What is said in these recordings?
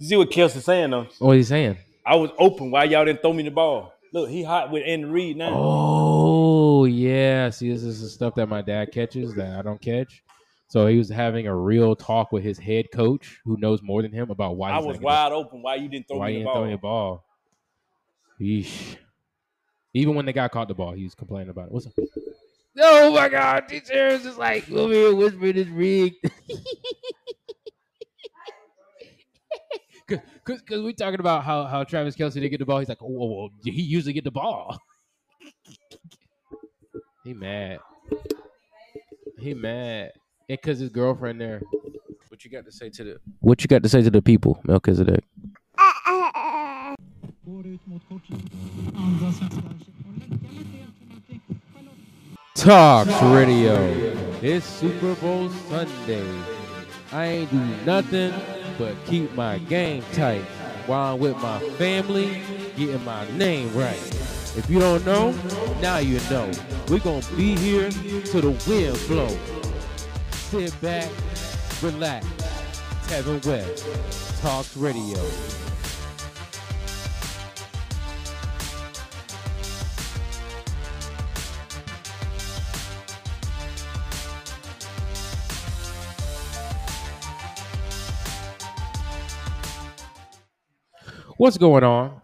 You see what Kelce saying though? What he's saying? I was open. Why y'all didn't throw me the ball? Look, he hot with Andy Reid now. Oh yeah. See, this is the stuff that my dad catches that I don't catch. So he was having a real talk with his head coach, who knows more than him about why I he's was not wide open. Why you didn't throw Why me you the didn't ball? throw me the ball? Yeesh. Even when the guy caught the ball, he was complaining about it. What's up? Oh my God, teacher is just like over here whispering his rig. Cause, cause, cause we talking about how, how Travis Kelce didn't get the ball. He's like, oh, well, well, he usually get the ball. he mad. He mad. And cause his girlfriend there. What you got to say to the What you got to say to the people, Melchizedek? Går ut mot kortlinjen. Andra svenskar. Och lägga lite egentligen till Charlotte. tOCS Radio. It's Super Bowl Sunday. I ain't do nothing but keep my game tight while I'm with my family, getting my name right. If you don't know, now you know. We're gonna be here till the wind blow. Sit back, relax. Tevin West, tOCS Radio. What's going on?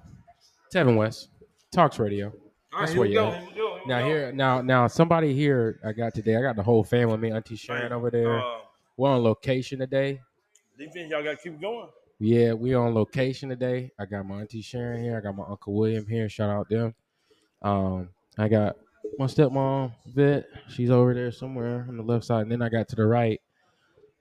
Tevin West, tOCS Radio. That's where you at. Now here, now, now, somebody here I got today. I got the whole family. Me, Auntie Sharon over there. Uh, We're on location today. defense, y'all got to keep going. Yeah, we on location today. I got my auntie Sharon here. I got my uncle William here. Shout out them. Um, I got my stepmom Vet. She's over there somewhere on the left side, and then I got to the right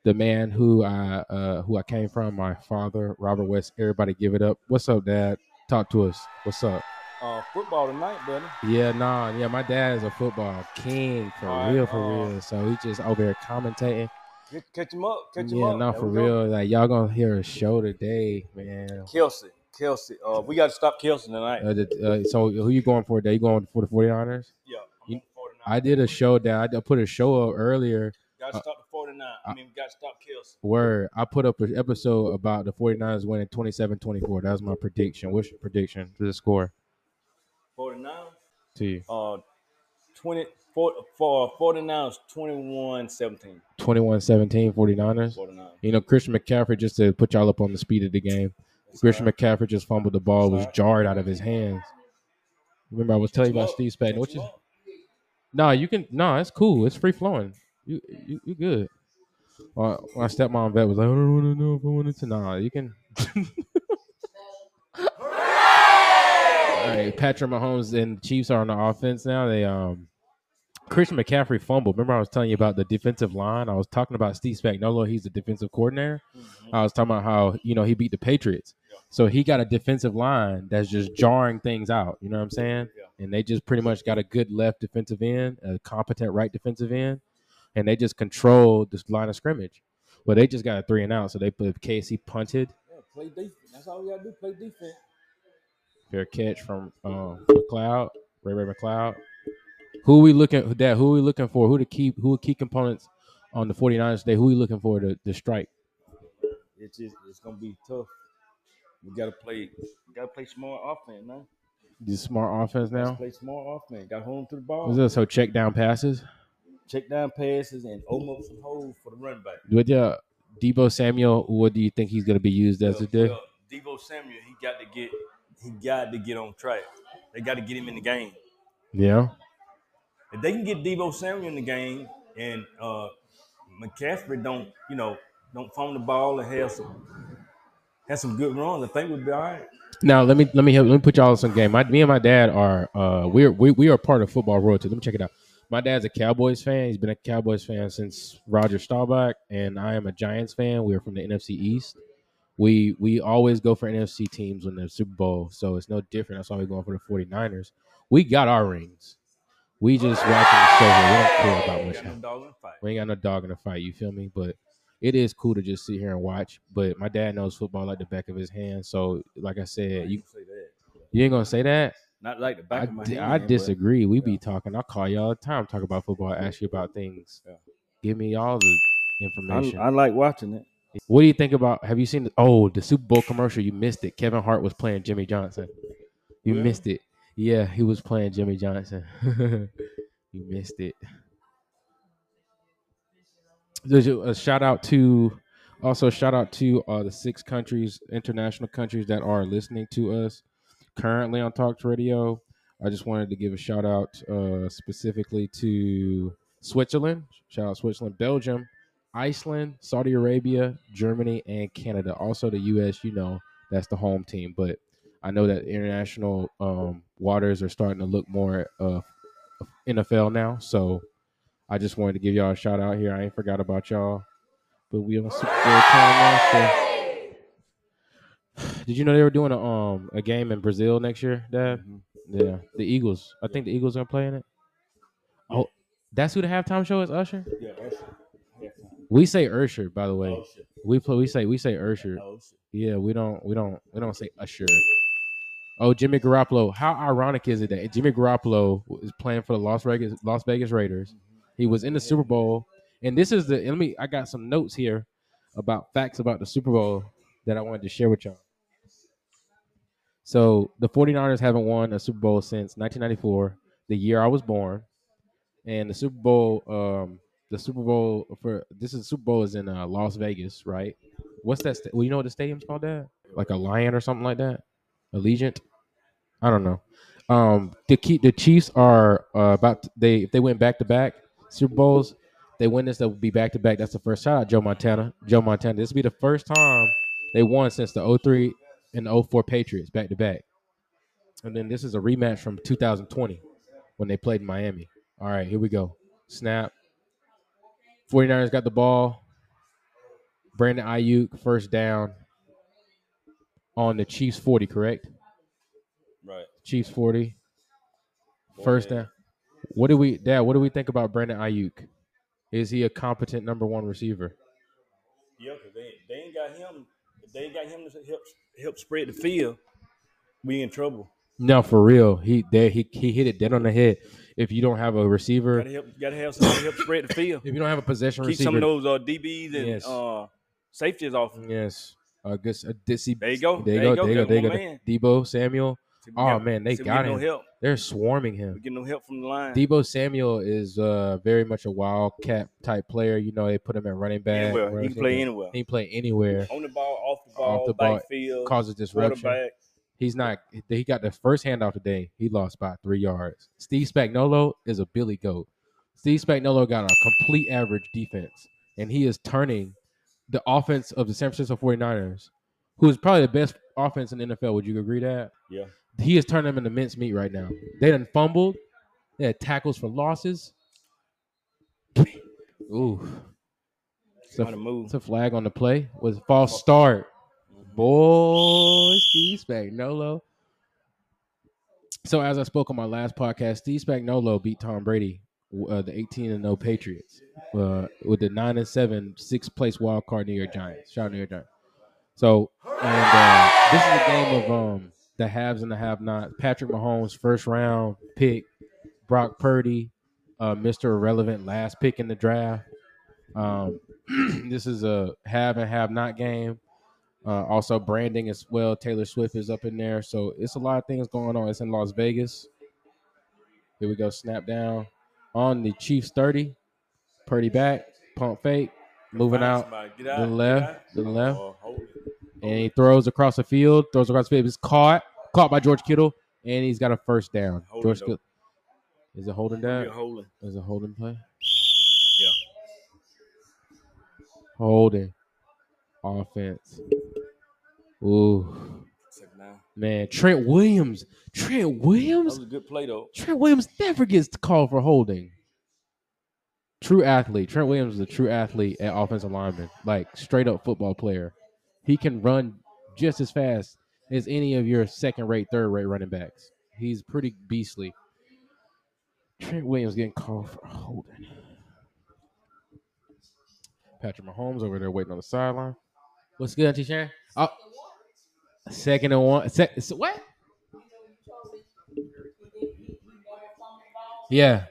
the man who I uh, who I came from. My father, Robert West. Everybody, give it up. What's up, Dad? Talk to us. What's up? Uh, football tonight, buddy. Yeah, nah, yeah. My dad is a football king for All right, real, for uh, real. So he just over here commentating. Catch, him up. Catch him Yeah, up. no, There for we go. real. Like y'all gonna hear a show today, man. Kelce, Kelce. Uh, we got to stop Kelce tonight. Uh, the, uh, so who you going for today? You going for the 49ers? yeah, you- I I did a show that I put a show up earlier. got to uh, stop the 49. I uh, mean, we got to stop Kelce. Where I put up an episode about the 49ers winning 27-24. That was my prediction. What's your prediction to the score 49. to you? Uh, 20 for, for 49ers 21 17. 21-17 49ers. 49. You know, Christian McCaffrey, just to put y'all up on the speed of the game, Christian McCaffrey just fumbled the ball, was jarred out of his hands. Remember, I was telling you about Steve. What you? No, you can. Nah, it's cool. It's free flowing. You you, you good. Uh, my stepmom vet was like, I don't want know if I wanted to. Nah, you can. All right, Patrick Mahomes and Chiefs are on the offense now. They um, Christian McCaffrey fumbled. Remember, I was telling you about the defensive line. I was talking about Steve Spagnuolo. He's the defensive coordinator. Mm-hmm. I was talking about how you know he beat the Patriots. So he got a defensive line that's just jarring things out. You know what I'm saying? Yeah. And they just pretty much got a good left defensive end, a competent right defensive end, and they just controlled this line of scrimmage. But they just got a three and out. So they put KC punted, Yeah, play defense. That's all we got to do. Play defense. fair catch from um, McCloud, Ray Ray McCloud. Who we looking that? Who we looking for? Who the key? Who are key components on the 49ers today? Who we looking for to, to strike? It's just it's gonna be tough. We gotta play. We gotta play smart offense, man. The smart offense Let's now. play smart offense. Got home to the ball. This? So check down passes. Check down passes and open up some holes for the run back. With uh, Deebo Samuel, what do you think he's going to be used as Well, today? well, Deebo Samuel, he got to get he got to get on track. They got to get him in the game. Yeah. If they can get Deebo Samuel in the game and uh McCaffrey don't, you know, don't phone the ball and have some have some good runs, I think we'll be all right. Now let me let me help, let me put y'all in some game. My me and my dad are uh we're we, we are part of football royalty. Let me check it out. My dad's a Cowboys fan. He's been a Cowboys fan since Roger Staubach, and I am a Giants fan. We are from the NFC East. We we always go for NFC teams when they're Super Bowl, so it's no different. That's why we're going for the 49ers. We got our rings. We just watching the show. We don't care about much. Got no dog in the fight. We ain't got no dog in the fight. You feel me? But it is cool to just sit here and watch. But my dad knows football like the back of his hand. So, like I said, you can say that. you ain't gonna say that. Not like the back I, of my di- hand. I but disagree. We be talking. I call you all the time, talk about football, ask you about things. Yeah. Give me all the information. I like watching it. What do you think about? Have you seen? The, oh, the Super Bowl commercial. You missed it. Kevin Hart was playing Jimmy Johnson. You Really? missed it. Yeah, he was playing Jimmy Johnson. you missed it. There's a, a shout out to also shout out to uh, the six countries, international countries that are listening to us currently on tOCS Radio. I just wanted to give a shout out uh, specifically to Switzerland. Shout out Switzerland, Belgium, Iceland, Saudi Arabia, Germany, and Canada. Also the U.S. You know that's the home team, but I know that international um, waters are starting to look more uh, NFL now. So I just wanted to give y'all a shout out here. I ain't forgot about y'all, but we on Super Bowl time now. Did you know they were doing a um a game in Brazil next year, Dad? Mhm. Yeah, the Eagles. I think the Eagles are playing it. Oh, that's who the halftime show is. Usher. Yeah, Usher. Yeah. We say Usher, by the way. Oh. We play. We say we say Usher. Oh. Yeah, we don't. We don't. We don't say Usher. Oh, Jimmy Garoppolo. How ironic is it that Jimmy Garoppolo is playing for the Las Vegas Las Vegas Raiders? He was in the Super Bowl, and this is the. Let me. I got some notes here about facts about the Super Bowl that I wanted to share with y'all. So the 49ers haven't won a Super Bowl since 1994, the year I was born, and the Super Bowl. Um, the Super Bowl for this is Super Bowl is in uh, Las Vegas, right? What's that? Sta- well, you know what the stadium's called? That like a Lion or something like that. Allegiant. I don't know. Um, the key, the Chiefs are uh, about they if they went back to back Super Bowls, they win this. They'll be back to back. That's the first shout out Joe Montana. Joe Montana. This will be the first time they won since the 03 and the 04 Patriots back to back. And then this is a rematch from 2020 when they played in Miami. All right, here we go. Snap. 49ers got the ball. Brandon Aiyuk first down on the Chiefs 40, correct? Right. Chiefs 40. Go First down. What do we Dad, what do we think about Brandon Aiyuk? Is he a competent number one receiver? Yeah, because they, they ain't got him. If they ain't got him to help help spread the field, we in trouble. No, for real. He there he he hit it dead on the head. If you don't have a receiver, Gotta help. Gotta have somebody to help spread the field. if you don't have a possession Keep receiver, some of those uh, DBs and Yes. uh, safeties off. yes, uh, good. Uh, Dissy, There you go. There you go. There you go. There you go. Deebo Samuel. Oh, man, they got him. No help. They're swarming him. We get no help from the line. Deebo Samuel is uh, very much a wildcat type player. You know, they put him at running back. anywhere. He can play anywhere. He can play anywhere. On the ball, off the ball, Off the ball, backfield, Causes disruption. He's not. He got the first handoff today. He lost by three yards. Steve Spagnuolo is a Billy goat. Steve Spagnuolo got a complete average defense, and he is turning the offense of the San Francisco 49ers, who is probably the best offense in the NFL. Would you agree that? Yeah. He is turning them into mincemeat right now. They done fumbled. They had tackles for losses. Ooh. It's a, it's a flag on the play. Was a false start. Boy, Steve Spagnuolo. So as I spoke on my last podcast, Steve Spagnuolo beat Tom Brady, uh, the 18 and 0 Patriots, uh, with the 9 and 7 sixth place wild card New York Giants. Shout out New York Giants. So and uh, this is a game of um the haves and the have-nots. Patrick Mahomes, first round pick. Brock Purdy, uh, Mr. Irrelevant, last pick in the draft. Um, this is a have and have not game. Uh, also, branding as well. Taylor Swift is up in there, so it's a lot of things going on. It's in Las Vegas. Here we go. Snap down on the Chiefs thirty. Purdy back. Pump fake. Moving out. somebody. Get the left, out. the left. And he throws across the field. Throws across the field. It's caught. Caught by George Kittle, and he's got a first down. Holding George. Kittle. Is it holding You're holding. Is it holding play? Yeah. Holding. Offense. Ooh. Man, Trent Williams. Trent Williams. That was a good play though. Trent Williams never gets called for holding. True athlete. Trent Williams is a true athlete at offensive lineman. Like straight up football player. He can run just as fast as any of your second rate, third rate running backs. He's pretty beastly. Trent Williams getting called for holding. Patrick Mahomes over there waiting on the sideline. What's good, Auntie Sharon? Oh, second and one. Sec, so what? Yeah.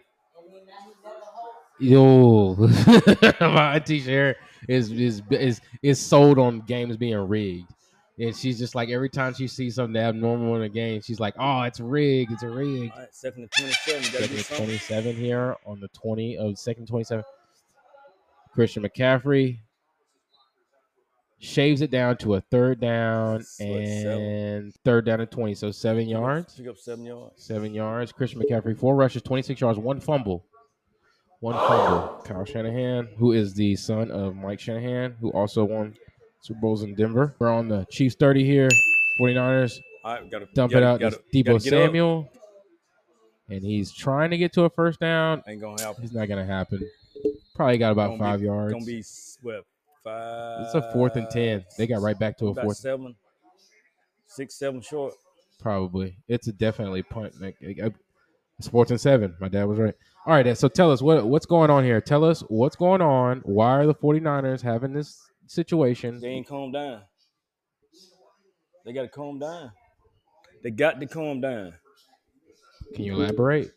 Yo, my auntie Sharon, is is is is sold on games being rigged. And she's just like every time she sees something abnormal in a game, she's like, "Oh, it's rigged! It's a rigged." All right, second to 27. Second do to something. 27 here on the 20 of second 27. Christian McCaffrey shaves it down to a third down and third down and 20. So seven yards. Pick up seven yards. Seven yards. Christian McCaffrey, four rushes, 26 yards, one fumble. One fumble. Kyle Shanahan, who is the son of Mike Shanahan, who also won Super Bowls in Denver. We're on the Chiefs 30 here. 49ers All right, gotta dump gotta, it out Gotta, Deebo gotta up. Samuel. And he's trying to get to a first down. Ain't gonna happen. It's not going to happen. Probably got about Gonna five be, yards. Gonna be s- what five. it's a fourth and 10. They got right back to a fourth. seven, six, seven short. Probably. It's a definitely punt. Like, uh, It's fourth and seven. My dad was right. All right, so tell us what what's going on here. Tell us what's going on. Why are the 49ers having this situation? They ain't calm down. They gotta calm down. They got to calm down. Can you elaborate?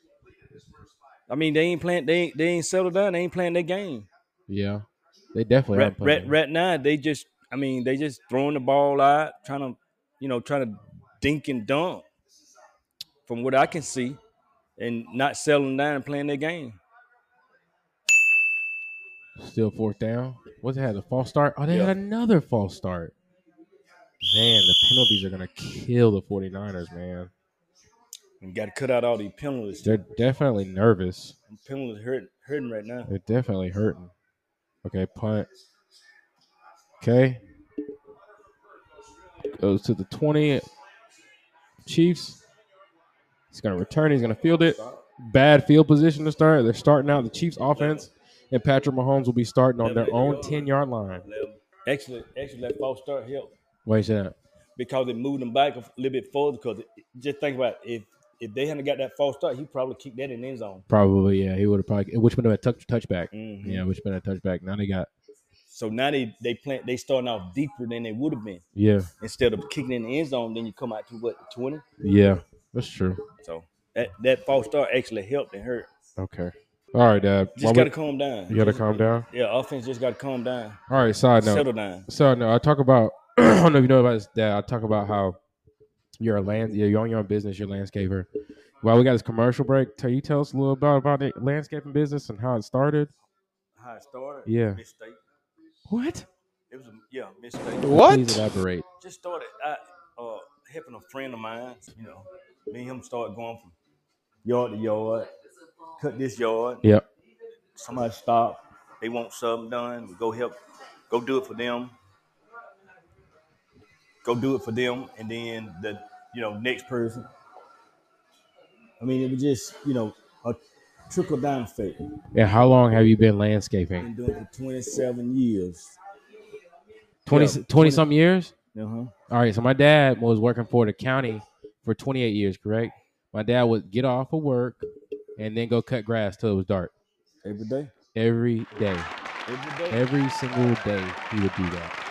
I mean, they ain't playing. They ain't, they ain't settled down. They ain't playing their game. Yeah. They definitely Right, right, right now, they just. I mean, they just throwing the ball out, trying to, you know, trying to dink and dunk. From what I can see, and not settling down and playing their game. Still fourth down. What's it had? A false start? Oh, they Yeah. had another false start. Man, the penalties are gonna kill the 49ers, man. You got to cut out all these penalties. They're definitely nervous. penalties hurt, hurting right now. They're definitely hurting. Okay, punt. Okay. Goes to the 20. Chiefs. He's going to return. He's going to field it. Bad field position to start. They're starting out the Chiefs offense, and Patrick Mahomes will be starting on their own 10 yard line. Actually, actually, that false start helped Wait a that. because it moved them back a little bit further. Because it, just think about it, if if they hadn't got that false start, he probably kicked that in the end zone. Probably, yeah. He would have probably, which would have been a touch, touchback. Mhm. Yeah, which would have been a touchback. Now they got, So now they they plant they starting off deeper than they would have been. yeah, Instead of kicking in the end zone, then you come out to what twenty. yeah. That's true. So that that false start actually helped and hurt. Okay. All right, Dad. Just While got we- to calm down. you got to calm down. Yeah, offense just got to calm down, All right, side note. settle down. So no, I talk about. I don't know if you know about this. Dad. I talk about how you're a land. You're own your own business. You're a landscaper. While we got this commercial break, tell you tell us a little about about the landscaping business and how it started? How it started? Yeah. mistake. What? It was a yeah mistake. What? Please elaborate. just started I, uh, helping a friend of mine. You know, me and him started going from yard to yard, cut this yard. Yep. Somebody stop, they want something done. We go help, go do it for them. Go do it for them, and then the you know next person. I mean, it was just you know a trickle down effect. And how long have you been landscaping? Been doing it for twenty seven years. 20, Yeah, 20 20 some years? Uh huh. All right. So my dad was working for the county for 28 years, correct? My dad would get off of work and then go cut grass till it was dark Every day. every day. Every day. Every single day he would do that.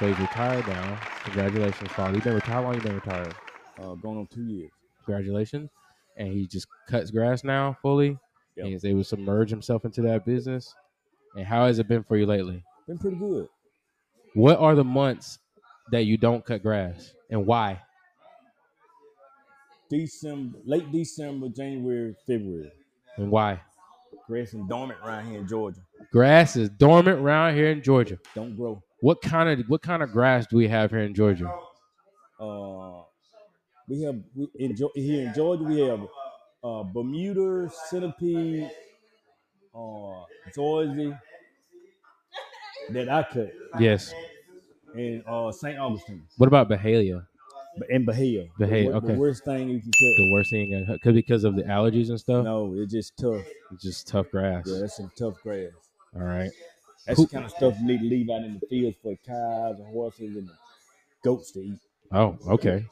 So he's retired now. Congratulations, father. You've been retired. How long you been retired? Uh, going on two years. Congratulations. And he just cuts grass now fully. Yep. And he's able to submerge himself into that business. And how has it been for you lately? Been pretty good. What are the months that you don't cut grass and why? December, late December, January, February. And why? Grass is dormant around here in Georgia. Grass is dormant around here in Georgia. Don't grow. What kind of what kind of grass do we have here in Georgia? Uh, we have we in, here in Georgia. We have uh, Bermuda centipede, uh, Zoysia that I cut, Yes. and uh, St. Augustine, What about Bahalia? And Bahia. Bahia, the, okay. The worst thing you can cut. The worst thing uh, could because of the allergies and stuff. No, it's just tough. It's just tough grass. Yeah, that's some tough grass. All right. That's Who- the kind of stuff you need to leave out in the fields for cows and horses and goats to eat. Oh, okay.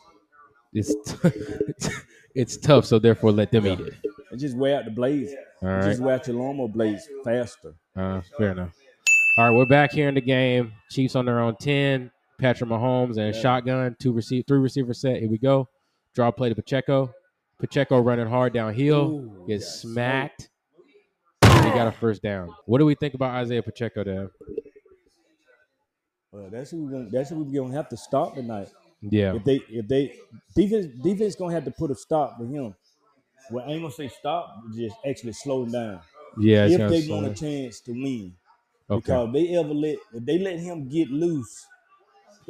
It's it's tough, so therefore let them eat it. And just wear out the blades. All right. Just wear out your lawnmower blades faster. Uh, fair enough. All right, we're back here in the game. Chiefs on their own ten. Patrick Mahomes and Yeah. shotgun, two receive, three receiver set. Here we go. Draw play to Pacheco. Pacheco running hard downhill. Ooh, Gets got smacked. And he got a first down. What do we think about Isaiah Pacheco, Dad? Well, that's who we gonna, that's who we gonna have to stop tonight. Yeah. If they if they defense defense gonna have to put a stop to him. Well, I ain't gonna say stop, just actually slow him down. Yeah. if they want a chance to win. Okay. Because they ever let if they let him get loose,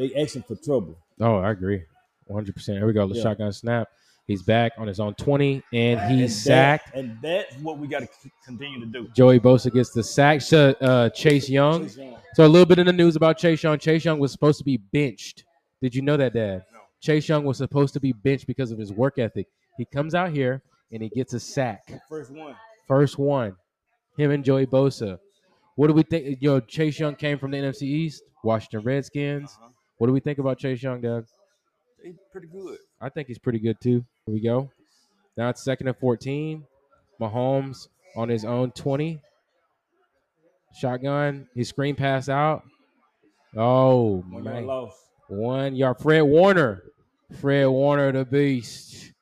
they asking for trouble. Oh, I agree. 100%. Here we go. The Yeah. shotgun snap. He's back on his own 20, and And he's that- sacked. and that's what we got to continue to do. Joey Bosa gets the sack. Uh, Chase Young. Chase Young. So a little bit in the news about Chase Young. Chase Young was supposed to be benched. Did you know that, Dad? No. Chase Young was supposed to be benched because of his work ethic. He comes out here and he gets a sack. First one. First one. Him and Joey Bosa. What do we think? Yo, Chase Young came from the NFC East, Washington Redskins. Uh-huh. What do we think about Chase Young, Dad? They pretty good. I think he's pretty good too. Here we go. Now it's second and 14. Mahomes on his own 20. Shotgun. He screen pass out. Oh, One man. yard. One yard. Fred Warner. Fred Warner, the beast.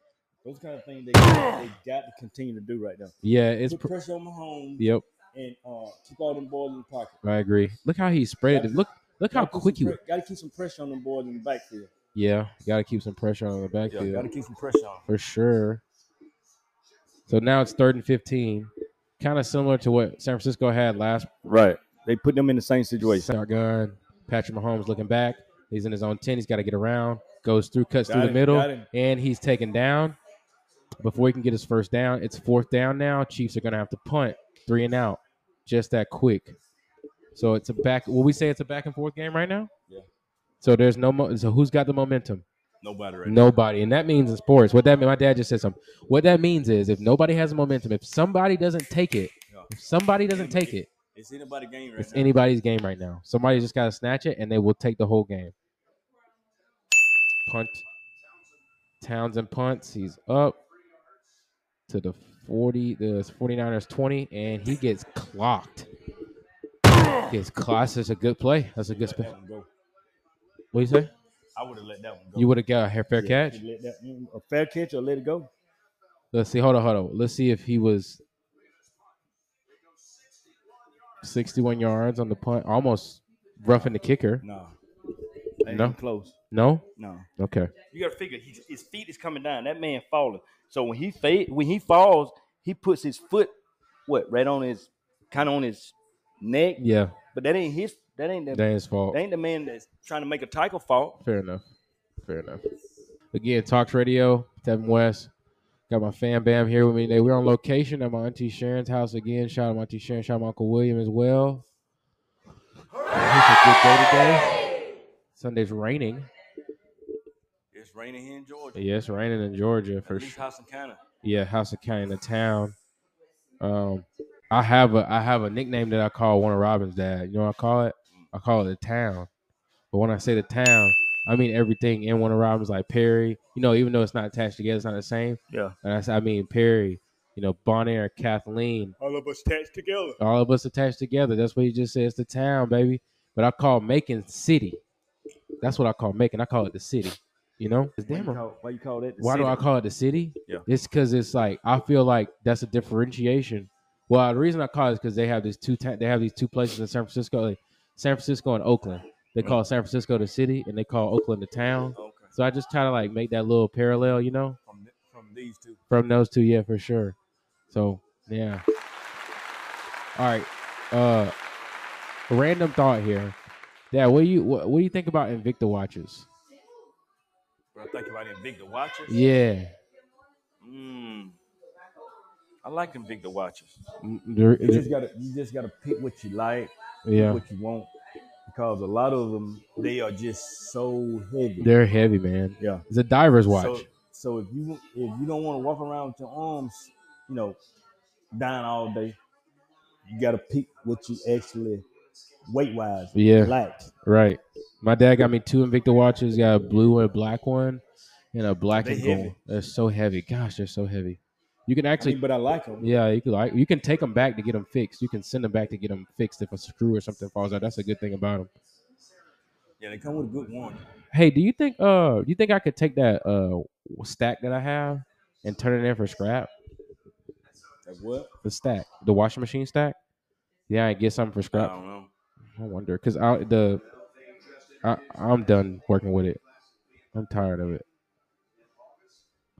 Those kind of things they, they got to continue to do right now. Yeah, it's. Put Pr- pressure on Mahomes yep, and uh, keep all them boys in the pocket. I agree. Look how he spread it. Look, look how quick he. Got to keep some pressure on them boys in the backfield. Yeah, got to keep some pressure on the Yeah, backfield got to keep some pressure on. for sure. So now it's third and 15. Kind of similar to what San Francisco had last Right. They put them in the same situation. Shotgun. Patrick Mahomes looking back. He's in his own 10. He's got to get around. Goes through, cuts Got through the middle, and he's taken down. Before he can get his first down, it's fourth down now. Chiefs are going to have to punt three and out just that quick. So it's a back. Will we say it's a back and forth game right now? Yeah. So there's no. Mo- so who's got the momentum? Nobody right Nobody, and that means in sports. What that mean? My dad just said something. What that means is if nobody has momentum, if somebody doesn't take it, Yeah. if somebody doesn't take it, It's anybody game right it's now. anybody's game right now. Somebody just got to snatch it, and they will take the whole game. Punt. Townsend punts. He's up to the 40, the 49ers 20, and he gets clocked. Gets class. That's a good play. That's a good spin. What do you say? I would have let that one go. You would have got a hair- fair Yeah, catch? let that- mm, a fair catch or let it go. Let's see. Hold on, hold on. Let's see if he was 61 yards on the punt, almost roughing the kicker. No. Ain't No? close. No? No. Okay. You got to figure he's, his feet is coming down. That man falling. So when he fa- when he falls, he puts his foot what right on his kind of on his neck. Yeah, But that ain't his. That ain't the, that is fault. that ain't the man that's trying to make a tackle fault. Fair enough. Fair enough. Again, tOCS Radio, Tevin West. Got my fam bam here with me today. We're on location at my auntie Sharon's house again. Shout out my auntie Sharon. Shout out my uncle William as well. It's a good day today. Sunday's raining. It's raining here in Georgia. Yes, raining in Georgia for At least sure. House of Canada. Yeah, Houston County in the town. Um, I have a I have a nickname that I call Warner Robins' dad. You know what I call it? I call it the town. But when I say the town, I mean everything in Warner Robins, like Perry. You know, even though it's not attached together, it's not the same. Yeah. And I I mean Perry. You know, Bonaire, Kathleen, All of us attached together. all of us attached together. That's what he just said. It's the town, baby. But I call Macon city. That's what I call Macon. I call it the city. You know, it's Why damn you, call, why you call that? the why do? I call it the city? Yeah. It's because it's like I feel like that's a differentiation. Well, the reason I call it is because they have these two ta- they have these two places in San Francisco, like San Francisco and Oakland. They call San Francisco the city, and they call Oakland the town. Okay. So I just try to like make that little parallel, you know, From th- from these two. from those two. Yeah, for sure. So yeah. All right. Uh, random thought here. Yeah, what do you what, what do you think about Invicta watches? I think about Invicta watches. Yeah. Mm. I like Invicta watches. Mm, they're- You just gotta you just gotta pick what you like, yeah. what you want, because a lot of them they are just so heavy. They're heavy, man. yeah. It's a diver's watch. So, so if you if you don't want to walk around with your arms, you know, down all day, you gotta pick what you actually weight wise Yeah. like. right. My dad got me two Invicta watches. Got a blue and a black one, and a black They and gold. heavy. They're so heavy. Gosh, they're so heavy. You can I actually, mean, but I like them. yeah, you can like you can take them back to get them fixed. You can send them back to get them fixed if a screw or something falls out. That's a good thing about them. Yeah, they come with a good one. Hey, do you think uh, do you think I could take that uh stack that I have and turn it in for scrap? Like what? The stack, the washing machine stack. Yeah, I get something for I scrap. don't know. I wonder because I the I, I'm done working with it. I'm tired of it.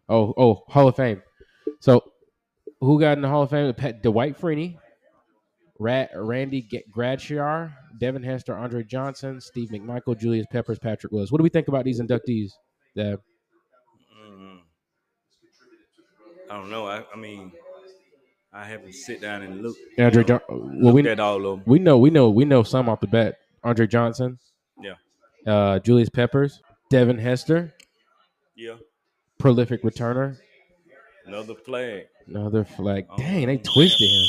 Oh, oh, Hall of Fame. So, who got in the Hall of Fame? Dwight Freeney, Rat, Randy Gradshaw, Devin Hester, Andre Johnson, Steve McMichael, Julius Peppers, Patrick Willis. What do we think about these inductees? Deb? Mm. I don't know. I, I mean, I haven't sit down and look. Andre, you know, John- well, we at all of them. we know we know we know some off the bat. Andre Johnson, Yeah, uh, Julius Peppers, Devin Hester, yeah. prolific returner. Another flag. Another flag. Oh, Dang, they twisted him.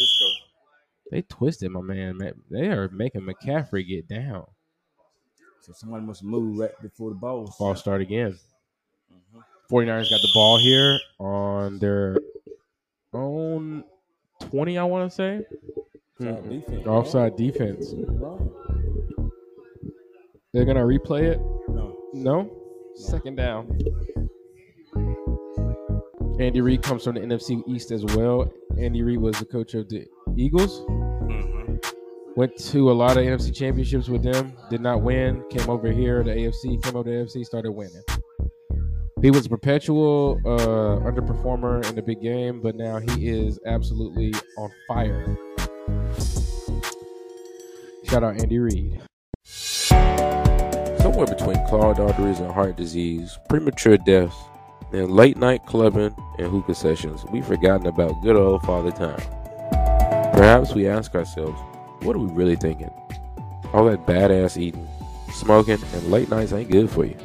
They twisted my man. They are making McCaffrey get down. So somebody must move right before the ball. Ball start again. Mhm. 49ers got the ball here on their own 20, I want to say. Defense. Offside defense. They're going to replay it? No. No? Second down. Andy Reid comes from the NFC East as well. Andy Reid was the coach of the Eagles. hmm Went to a lot of NFC championships with them. Did not win. Came over here, the AFC. Came over to the AFC. Started winning. He was a perpetual uh, underperformer in the big game, but now he is absolutely on fire. Shout out Andy Reid. Somewhere between clogged arteries and heart disease, premature deaths, and late night clubbing and hookah sessions, we've forgotten about good old Father Time. Perhaps we ask ourselves, what are we really thinking? All that badass eating, smoking, and late nights ain't good for you.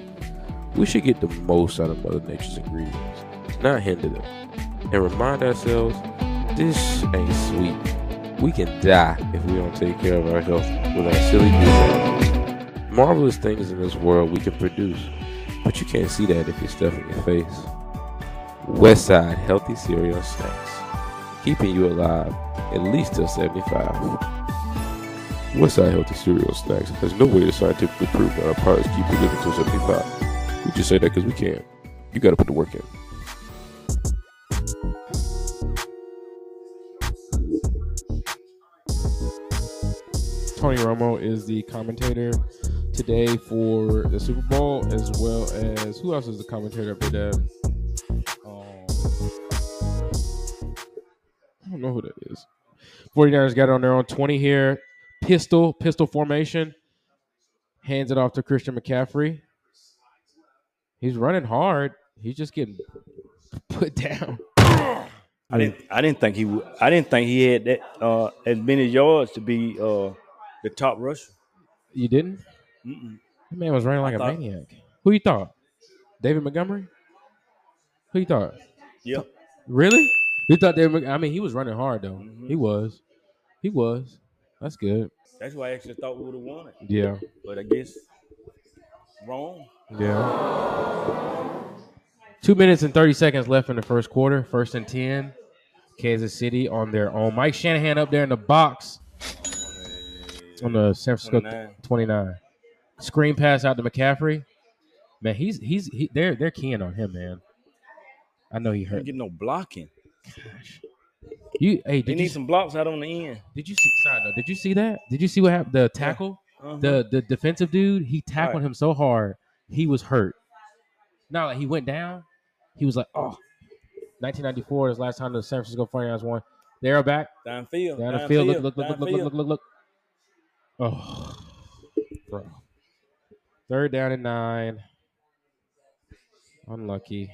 We should get the most out of Mother Nature's ingredients, not hinder them, and remind ourselves this ain't sweet. We can die if we don't take care of our health with our silly good. Marvelous things in this world we can produce, but you can't see that if you're stuffing your face. Westside Healthy Cereal Snacks, keeping you alive at least till 75. Westside Healthy Cereal Snacks has no way to scientifically prove that our products keep you living till 75. We just say that because we can. You gotta put the work in. Tony Romo is the commentator today for the Super Bowl, as well as who else is the commentator up there? Um, I don't know who that is. 49ers got it on their own 20 here. Pistol, pistol formation. Hands it off to Christian McCaffrey. He's running hard. He's just getting put down. I didn't. I didn't think he. would- I didn't think he had that uh, as many yards to be uh, the top rusher. You didn't? Mm-mm. That man was running like a thought- maniac. Who you thought? David Montgomery? Who you thought? Yep. Really? You thought David? Mc- I mean, he was running hard though. Mhm. He was. He was. That's good. That's why I actually thought we would have won it, Yeah. but I guess wrong. Yeah. Two minutes and thirty seconds left in the first quarter. First and ten. Kansas City on their own. Mike Shanahan up there in the box on the San Francisco 29. 29. Screen pass out to McCaffrey. Man, he's he's he, they're they're keying on him, man. I know he hurt. get no blocking. Gosh. You hey, They did need you some blocks out on the end. did you see side note, did you see that? Did you see what happened? The tackle, Uh-huh. the the defensive dude, he tackled Right. him so hard, he was hurt. Not like he went down. He was like, oh, 1994 is last time the San Francisco 49ers won. They're back downfield. down the field. Look, downfield, look, look, look, look, look, look, look. Oh, bro. Third down and nine. Unlucky.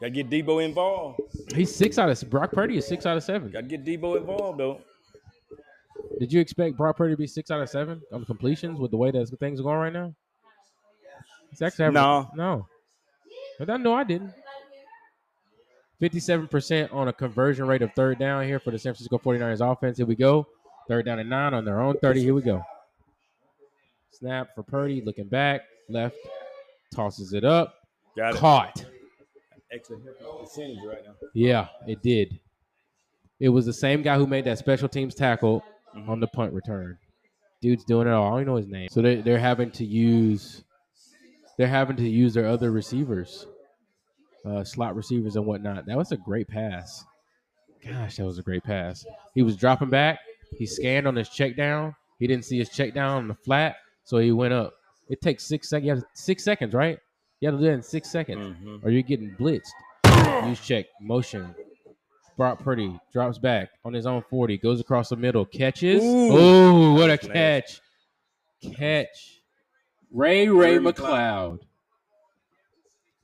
Gotta get Deebo involved. He's six out of Brock Purdy is six out of seven. Gotta get Deebo involved though. Did you expect Brock Purdy to be six out of seven on completions with the way that things are going right now? It's actually having- No. no. But I no, I didn't. Fifty-seven percent on a conversion rate of third down here for the San Francisco 49ers offense. Here we go. Third down and nine on their own 30. Here we go. Snap for Purdy, looking back, left, tosses it up, Got it. caught. Excellent percentage right now. Yeah, it did. It was the same guy who made that special teams tackle mm-hmm. on the punt return. Dude's doing it all. I don't even know his name. So they they're having to use they're having to use their other receivers, uh, slot receivers and whatnot. That was a great pass. Gosh, that was a great pass. He was dropping back. He scanned on his check down. He didn't see his check down on the flat, so he went up. It takes six seconds. You have six seconds, right? You have to do that in six seconds, Mhm. or you're getting blitzed. Use check motion. Brock Purdy drops back on his own 40, goes across the middle, catches. Ooh. Oh, what a was catch! Catch. Ray Ray Ray McCloud.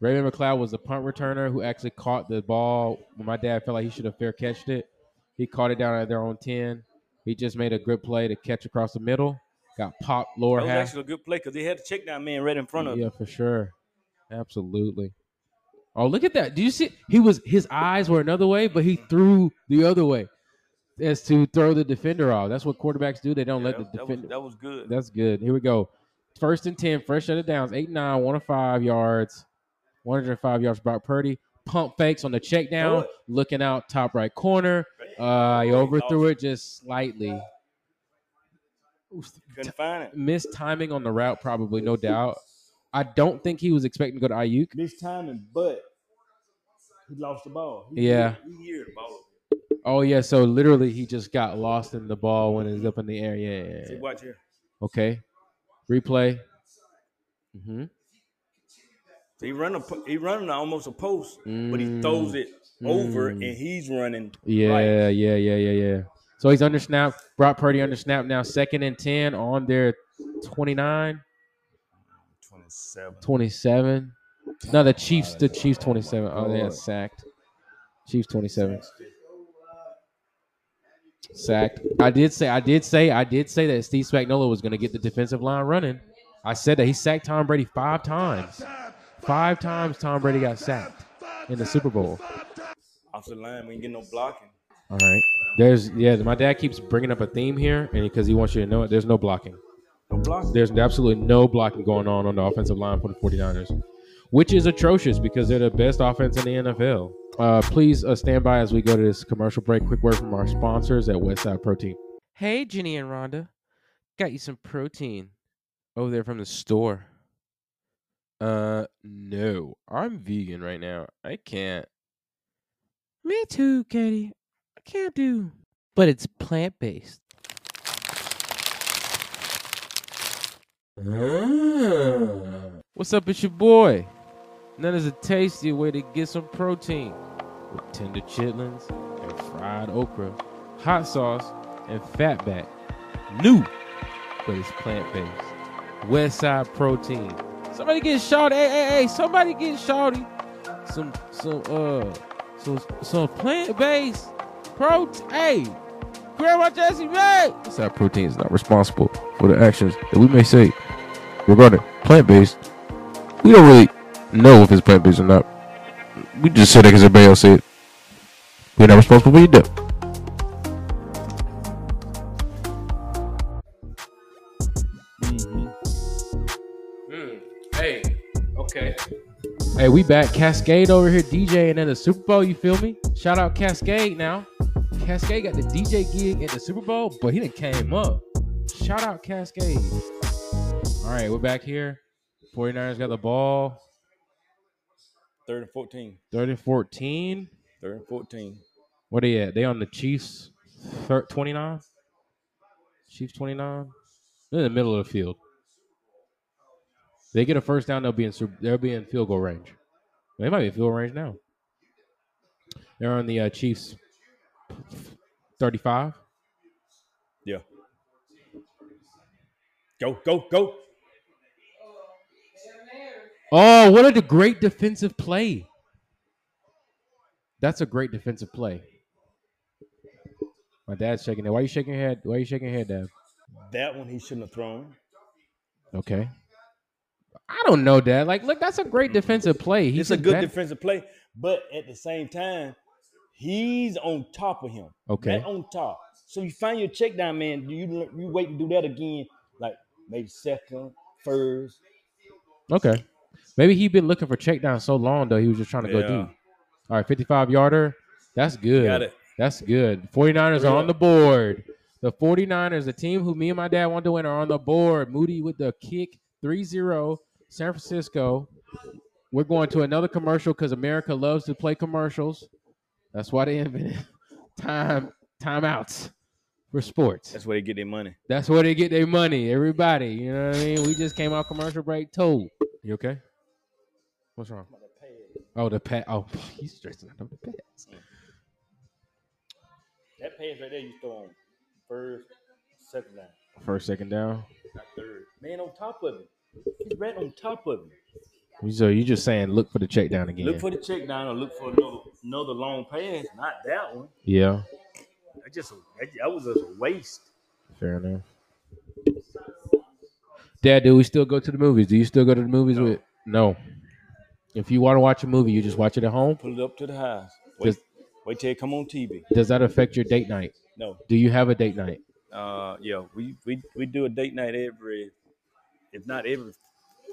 Raymond McCloud was the punt returner who actually caught the ball when my dad felt like he should have fair catched it. He caught it down at their own 10. He just made a good play to catch across the middle. Got popped lower That was half. actually a good play because he had the check down man right in front of Yeah, him. for sure. Absolutely. Oh, look at that. Do you see he was his eyes were another way, but he threw the other way as to throw the defender off. That's what quarterbacks do. They don't Yeah, let that, the that was, defender that was good. That's good. Here we go. First and 10, fresh set of downs, 8 9, 105 yards, 105 yards. Brock Purdy. Pump fakes on the check down, looking out top right corner. Uh, he overthrew it just slightly. Couldn't find it. Missed timing on the route, probably, no doubt. I don't think he was expecting to go to Aiyuk. Missed timing, but he lost the ball. He Yeah. He, the ball. Oh, yeah. So literally, he just got lost in the ball when it was up in the air. Yeah. yeah, See, watch here. Okay. Replay. Hmm He run a, he running almost a post, but he Mm. throws it over, Mm. and he's running. Yeah, right. yeah, yeah, yeah, yeah. So he's under snap. Brock Purdy under snap now. Second and 10 on their 29, 27. 27. No, the Chiefs, the Chiefs 27. Oh, they got sacked. Chiefs 27. Sacked. I did say, I did say, I did say that Steve Spagnuolo was going to get the defensive line running. I said that he sacked Tom Brady five times. Five times Tom Brady got sacked in the Super Bowl. Off the line, we ain't getting no blocking. All right. There's yeah. My dad keeps bringing up a theme here, and because he wants you to know it, there's no blocking. No blocking. There's absolutely no blocking going on on the offensive line for the 49ers, which is atrocious because they're the best offense in the NFL. Uh, please uh, stand by as we go to this commercial break. Quick word from our sponsors at Westside Protein. Hey, Ginny and Rhonda, got you some protein over there from the store. Uh, no, I'm vegan right now. I can't. Me too, Katie. I can't do. But it's plant based. What's up? It's your boy. None is a tasty way to get some protein with tender chitlins and fried okra, hot sauce, and fatback. New, but it's plant based. Westside Protein. Somebody get shawty. Hey, hey, hey! Somebody get shawty. Some, some, uh, some, some plant based protein. Hey, Grandma Jessie, man. Westside Protein is not responsible for the actions that we may say regarding plant based. We don't really know if it's plant based or not. We just say that because everybody else say it. We're not responsible for your death. Hey, we back. Cascade over here DJing in the Super Bowl. You feel me? Shout out Cascade now. Cascade got the DJ gig at the Super Bowl, but he didn't came up. Shout out Cascade. All right, we're back here. 49ers got the ball. Third and 14. 30 14. Third and 14. What are they at? They on the Chiefs 29? Chiefs 29? They're in the middle of the field. They get a first down, they'll be in they'll be in field goal range. They might be field range now. They're on the uh, Chiefs 35. Yeah. Go, go, go. Oh, what a great defensive play. That's a great defensive play. My dad's shaking it. Why are you shaking your head? Why are you shaking your head, Dad? That one he shouldn't have thrown. Okay. I don't know, Dad. Like, look, that's a great mm-hmm. defensive play. He's It's a good bad- defensive play, but at the same time, he's on top of him. Okay. On top. So you find your check down man. You you wait to do that again, like maybe second, first. Okay. Maybe he been looking for check down so long though. He was just trying to go Yeah. deep. All right, 55 yarder. That's good. Got it. That's good. 49ers are on the board. The 49ers, the team who me and my dad want to win, are on the board. Moody with the kick 3 0. San Francisco. We're going to another commercial because America loves to play commercials. That's why they invented time timeouts for sports. That's where they get their money. That's where they get their money. Everybody, you know what I mean? We just came out commercial break. Told you okay? What's wrong? Oh, the pad. Oh, he's stressing out of the pads. That pass right there, you throw on first, second down, First, second down. not third. Man, on top of it. He's right on top of it. So you're just saying look for the check down again? Look for the check down or look for another another long pass. Not that one. yeah, That just that, that was just a waste. fair enough. Dad, do we still go to the movies? Do you still go to the movies No. with? No. If you want to watch a movie, you just watch it at home. Pull it up to the house. Wait, Does- wait till it come on TV. Does that affect your date night? No. Do you have a date night? Uh, yeah, we, we we do a date night every, if not every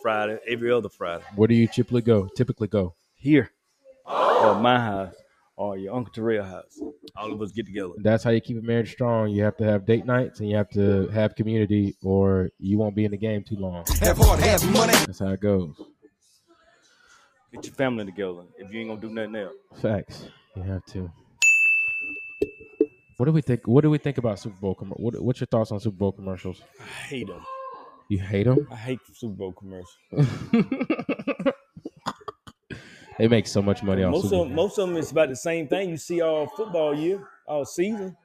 Friday, every other Friday. Where do you typically go? Typically go. Here, or my house, oh, or your Uncle Terrell house. All of us get together. That's how you keep a marriage strong. You have to have date nights and you have to have community, or you won't be in the game too long. Have hard, have money. That's how it goes. Get your family together. If you ain't gonna do nothing else, Facts. You have to. What do we think? What do we think about Super Bowl? Com- what, what's your thoughts on Super Bowl commercials? I hate them. You hate them? I hate Super Bowl commercials. they make so much money off Most Super of them, most of them is about the same thing you see all football year, all season.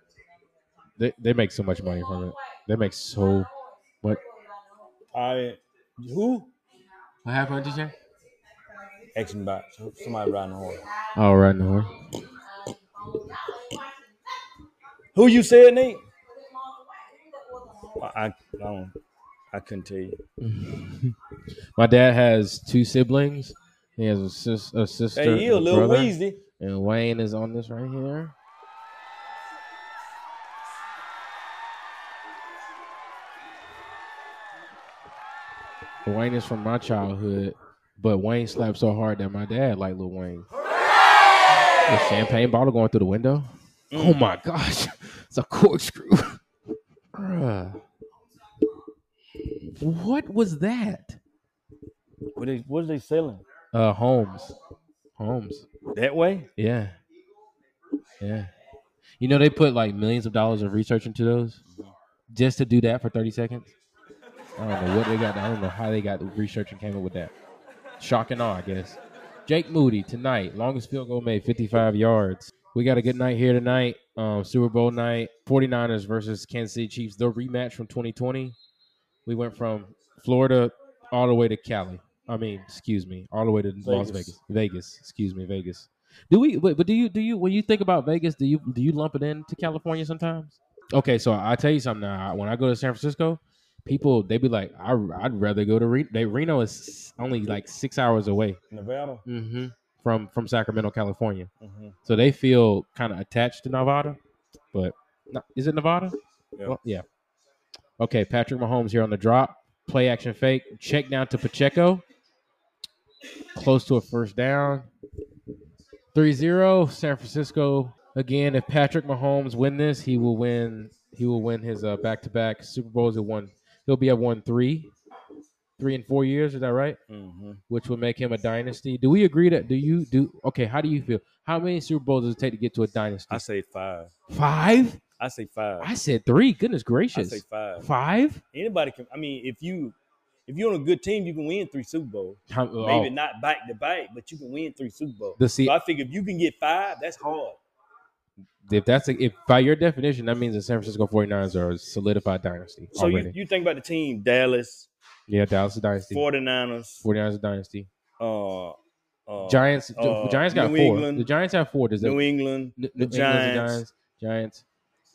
They, they make so much money from it. They make so what? I who What happened, DJ? action about somebody riding the horse. Oh, right now. Who you said, Nate? I I, I don't. I couldn't tell you. My dad has two siblings. He has a, sis, a sister, Hey, you a and little brother, Weezy. and Wayne is on this right here. Wayne is from my childhood, but Wayne slapped so hard that my dad liked Lil Wayne. The champagne bottle going through the window. Oh mm. my gosh, it's a corkscrew. Bruh. What was that? What they what are they selling? Uh, homes, Holmes. That way? Yeah. Yeah. You know they put like millions of dollars of research into those just to do that for 30 seconds. I don't know what they got. I don't know how they got the research and came up with that. Shock and awe, I guess. Jake Moody tonight, longest field goal made, 55 yards. We got a good night here tonight. Um, Super Bowl night, 49ers versus Kansas City Chiefs, the rematch from 2020. We went from Florida all the way to Cali. I mean, excuse me, all the way to Las Vegas. Vegas. Vegas, excuse me, Vegas. Do we? But, but do you? Do you? When you think about Vegas, do you? Do you lump it into California sometimes? Okay, so I tell you something. Now, when I go to San Francisco, people they be like, I, I'd rather go to Reno. They, Reno is only like six hours away Nevada? hmm from from Sacramento, California. Mhm. So they feel kind of attached to Nevada, but no, is it Nevada? Yeah. Well, yeah. Okay, Patrick Mahomes here on the drop. Play action fake. Check down to Pacheco. Close to a first down. 3-0 San Francisco. Again, if Patrick Mahomes win this, he will win he will win his uh, back-to-back Super Bowls at one. He'll be at one 3 3 and 4 years, is that right? Mhm. Which would make him a dynasty. Do we agree that do you do okay, how do you feel? How many Super Bowls does it take to get to a dynasty? I say five. 5? I say five. I said 3. Goodness gracious. I say five. 5? Anybody can. I mean, if you if you're on a good team, you can win three Super Bowls. How, Maybe oh, not back to back, but you can win three Super Bowls. The see- so I figure if you can get five, that's hard. if that's a, if by your definition that means the San Francisco 49ers are a solidified dynasty So you, already. you think about the team: Dallas, yeah, Dallas is a dynasty. 49ers, 49ers is a dynasty. uh, uh, Giants uh, Giants got New four. England, the Giants have four. Does New England, the New England's Giants, Giants, Giants,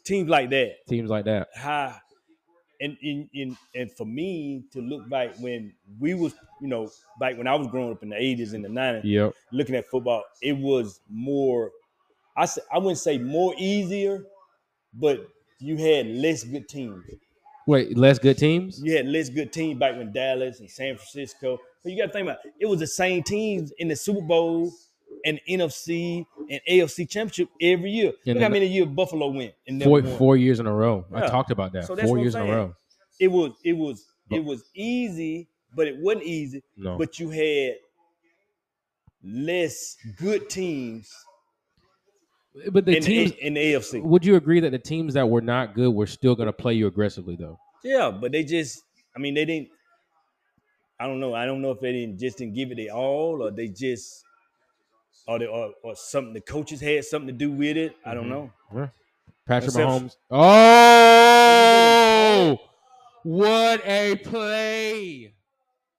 teams like that. teams like that. High. And in, in and for me to look back when we was, you know, back when I was growing up in the 80s and the 90s, Yep. looking at football, it was more I, I wouldn't say more easier, but you had less good teams. Wait, less good teams? You had less good teams back when Dallas and San Francisco. But you got to think about it, it was the same teams in the Super Bowl and NFC and AFC championship every year. And Look how many years Buffalo went and Four won. four years in a row. I talked about that. So four years in a row. It was it was it was easy, but it wasn't easy. No. But you had less good teams But the in, teams, in, in the AFC. would you agree that the teams that were not good were still going to play you aggressively though? Yeah, but they just, I mean, they didn't. I don't know. I don't know if they didn't just didn't give it all, or they just, or they, or, or something. The coaches had something to do with it. I don't Mhm. know. Yeah. Patrick Except- Mahomes. Oh, what a play!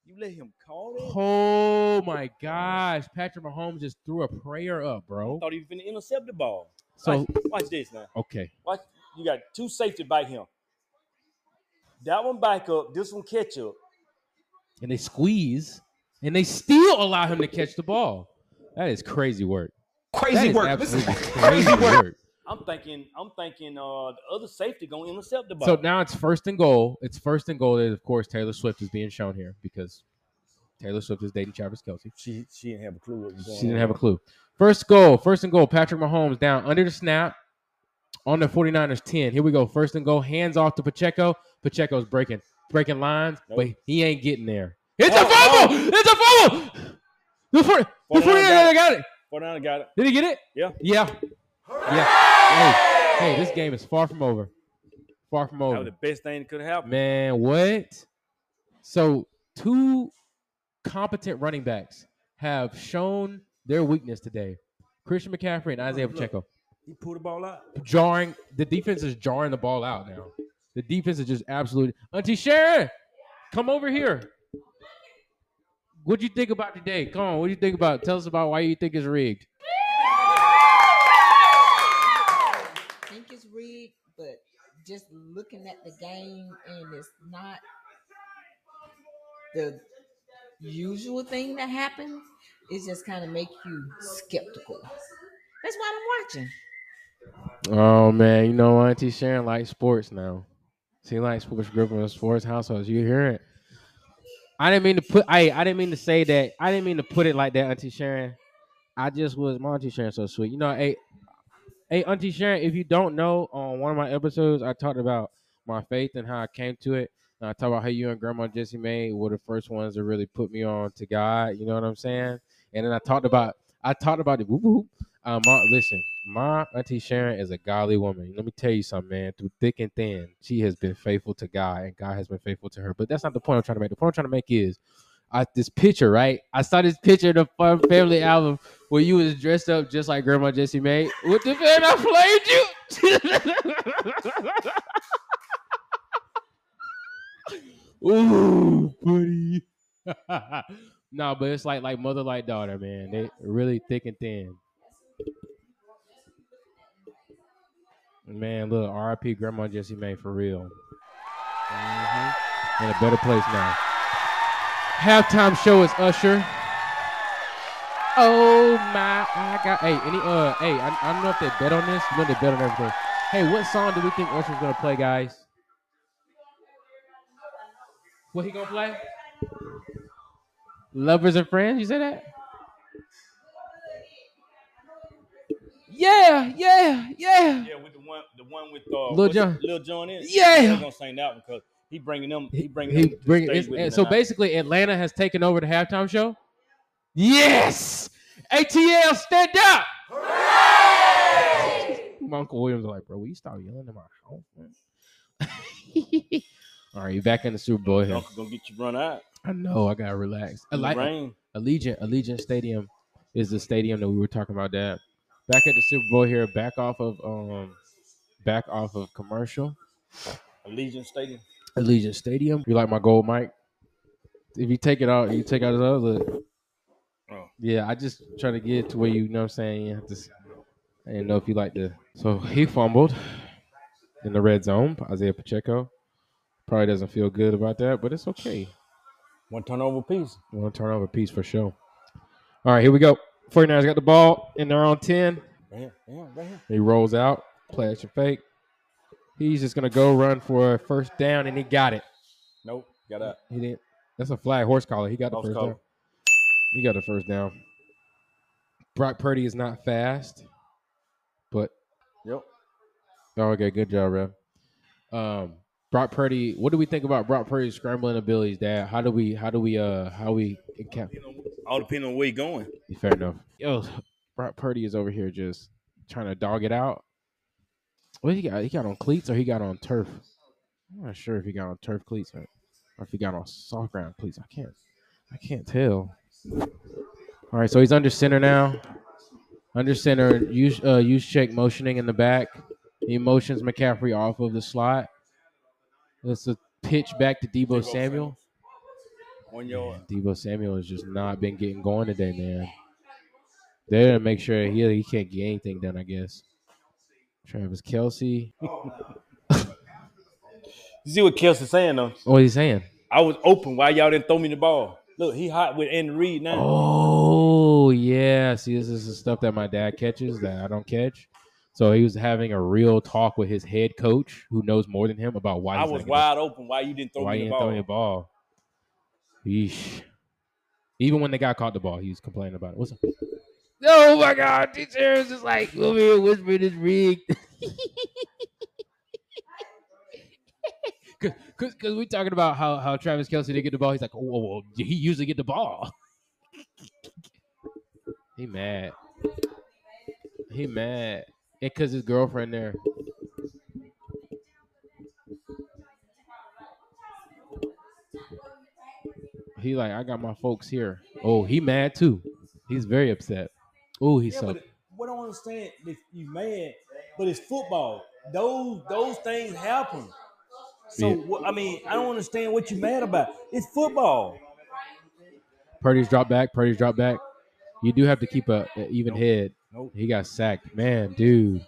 You let him call it. Oh my gosh, Patrick Mahomes just threw a prayer up, I bro. thought he was going to intercept the ball. So watch, watch this now. okay, Watch. You got two safety by him. That one back up. This one catch up. and they squeeze, and they still allow him to catch the ball. That is crazy work. Crazy work. This is absolutely crazy work. I'm thinking. I'm thinking. Uh, the other safety gonna intercept the ball. So now it's first and goal. It's first and goal. And of course, Taylor Swift is being shown here because Taylor Swift is dating Travis Kelce. she she didn't have a clue what was going She didn't on. have a clue. First goal, first and goal. Patrick Mahomes down under the snap on the 49ers 10. Here we go. First and goal. Hands off to Pacheco. Pacheco's breaking breaking lines, Nope. but he ain't getting there. It's Oh, a fumble! It's a fumble! The 40, the 49 49ers got it. got it. 49 got it. Did he get it? Yeah. Yeah. Yeah. Hey, hey, this game is far from over. Far from That was over. the best thing that could have happened. Man, what? So two competent running backs have shown their weakness today. Christian McCaffrey and Isaiah Look. Pacheco. He pulled the ball out. Jarring the defense is jarring the ball out now. The defense is just absolutely Auntie Sharon, come over here. What'd you think about today? Come on, what do you think about? Tell us about why you think it's rigged. think it's rigged, but just looking at the game and it's not the usual thing that happens, it just kind of make you skeptical. That's why I'm watching. Oh man, you know Auntie Sharon likes sports now. She likes sports. Grew up in a sports household. You hear it? I didn't mean to put. I I didn't mean to say that. I didn't mean to put it like that, Auntie Sharon. I just was my Auntie Sharon so sweet. You know, hey, hey, Auntie Sharon. If you don't know, on one of my episodes, I talked about my faith and how I came to it. And I talked about how you and Grandma Jessie May were the first ones that really put me on to God. You know what I'm saying? And then I talked about. I talked about it. Whoop, whoop. Um, my, listen, my auntie Sharon is a godly woman. Let me tell you something, man. Through thick and thin, she has been faithful to God, and God has been faithful to her. But that's not the point I'm trying to make. The point I'm trying to make is, I this picture, right? I saw this picture in the Fun Family album where you was dressed up just like Grandma Jessie May. With the fan, I played you. Ooh, buddy. no, but it's like like mother like daughter, man. They really thick and thin. Man, look, RIP Grandma Jessie May for real. Mhm. In a better place now. Halftime show is Usher. Oh my! I got hey any uh hey I, I don't know if they bet on this. You know they bet on everything. Hey, what song do we think Usher's gonna play, guys? What he gonna play? Lovers and friends. You say that? Yeah, yeah, yeah. Yeah, with the one, the one with uh, Lil what's it- Jon. Lil Jon in. Yeah. I'm gonna sing that one because he bringing them. He bringing He them. to the bring stage it's- with so basically Atlanta has taken over the halftime show. Yes, ATL stand up. Hooray! My Uncle Williams was like, bro, will you stop yelling in my house? Man? All right, you back in the Super Bowl here. Uncle gonna get you run out. I know I gotta relax. I In the like rain. Allegiant. Allegiant Stadium is the stadium that we were talking about. That back at the Super Bowl here, back off of um, back off of commercial. Allegiant Stadium. Allegiant Stadium. You like my gold mic? If you take it out, you take out his other. Oh. Yeah, I just try to get to where you, know what I'm saying. You have to, I didn't know if you like to. So he fumbled in the red zone. Isaiah Pacheco probably doesn't feel good about that, but it's okay. One turnover piece. One turnover piece for sure. All right, here we go. 49ers got the ball in their own 10. Right here, right here, right here. He rolls out, play action fake. He's just gonna go run for a first down, and he got it. Nope, got out. He didn't. That's a flag horse collar. He got the Horse first collar. down. He got the first down. Brock Purdy is not fast, but Yep. oh, okay, good job, Rev. Um, Brock Purdy. What do we think about Brock Purdy's scrambling abilities, Dad? How do we? How do we? Uh, how we? All depending on where you're going. Fair enough. Yo, Brock Purdy is over here just trying to dog it out. What he got? He got on cleats or he got on turf? I'm not sure if he got on turf cleats or, or if he got on soft ground cleats. I can't. I can't tell. All right, so he's under center now. Under center, use uh, use check motioning in the back. He motions McCaffrey off of the slot. It's a pitch back to Deebo, Deebo Samuel. On your Man, Deebo Samuel has just not been getting going today, man. They're gonna make sure he he can't get anything done. I guess. Travis Kelce. You see what Kelce's saying though? What he's saying? I was open. Why y'all didn't throw me the ball? Look, he hot with Andy Reid now. Oh yeah. See, this is the stuff that my dad catches that I don't catch. So he was having a real talk with his head coach, who knows more than him, about why I he's was not getting- wide open. Why you didn't throw why me you the didn't throw me a ball. Yeesh. Even when the guy caught the ball, he was complaining about it. What's up? Oh my God, teacher is just like over here whispering his rig. Cause, cause we talking about how, how Travis Kelce didn't get the ball. He's like, oh, well, he usually get the ball. he mad. He mad. And cause his girlfriend there. He like, I got my folks here. Oh, he mad too. He's very upset. Oh, he's Yeah, so what I don't understand if you mad, but it's football. Those those things happen. So Yeah. what I mean, I don't understand what you mad about. It's football. Purdy's drop back. Purdy's drop back. You do have to keep a, a even Nope. head. Nope. He got sacked. Man, dude,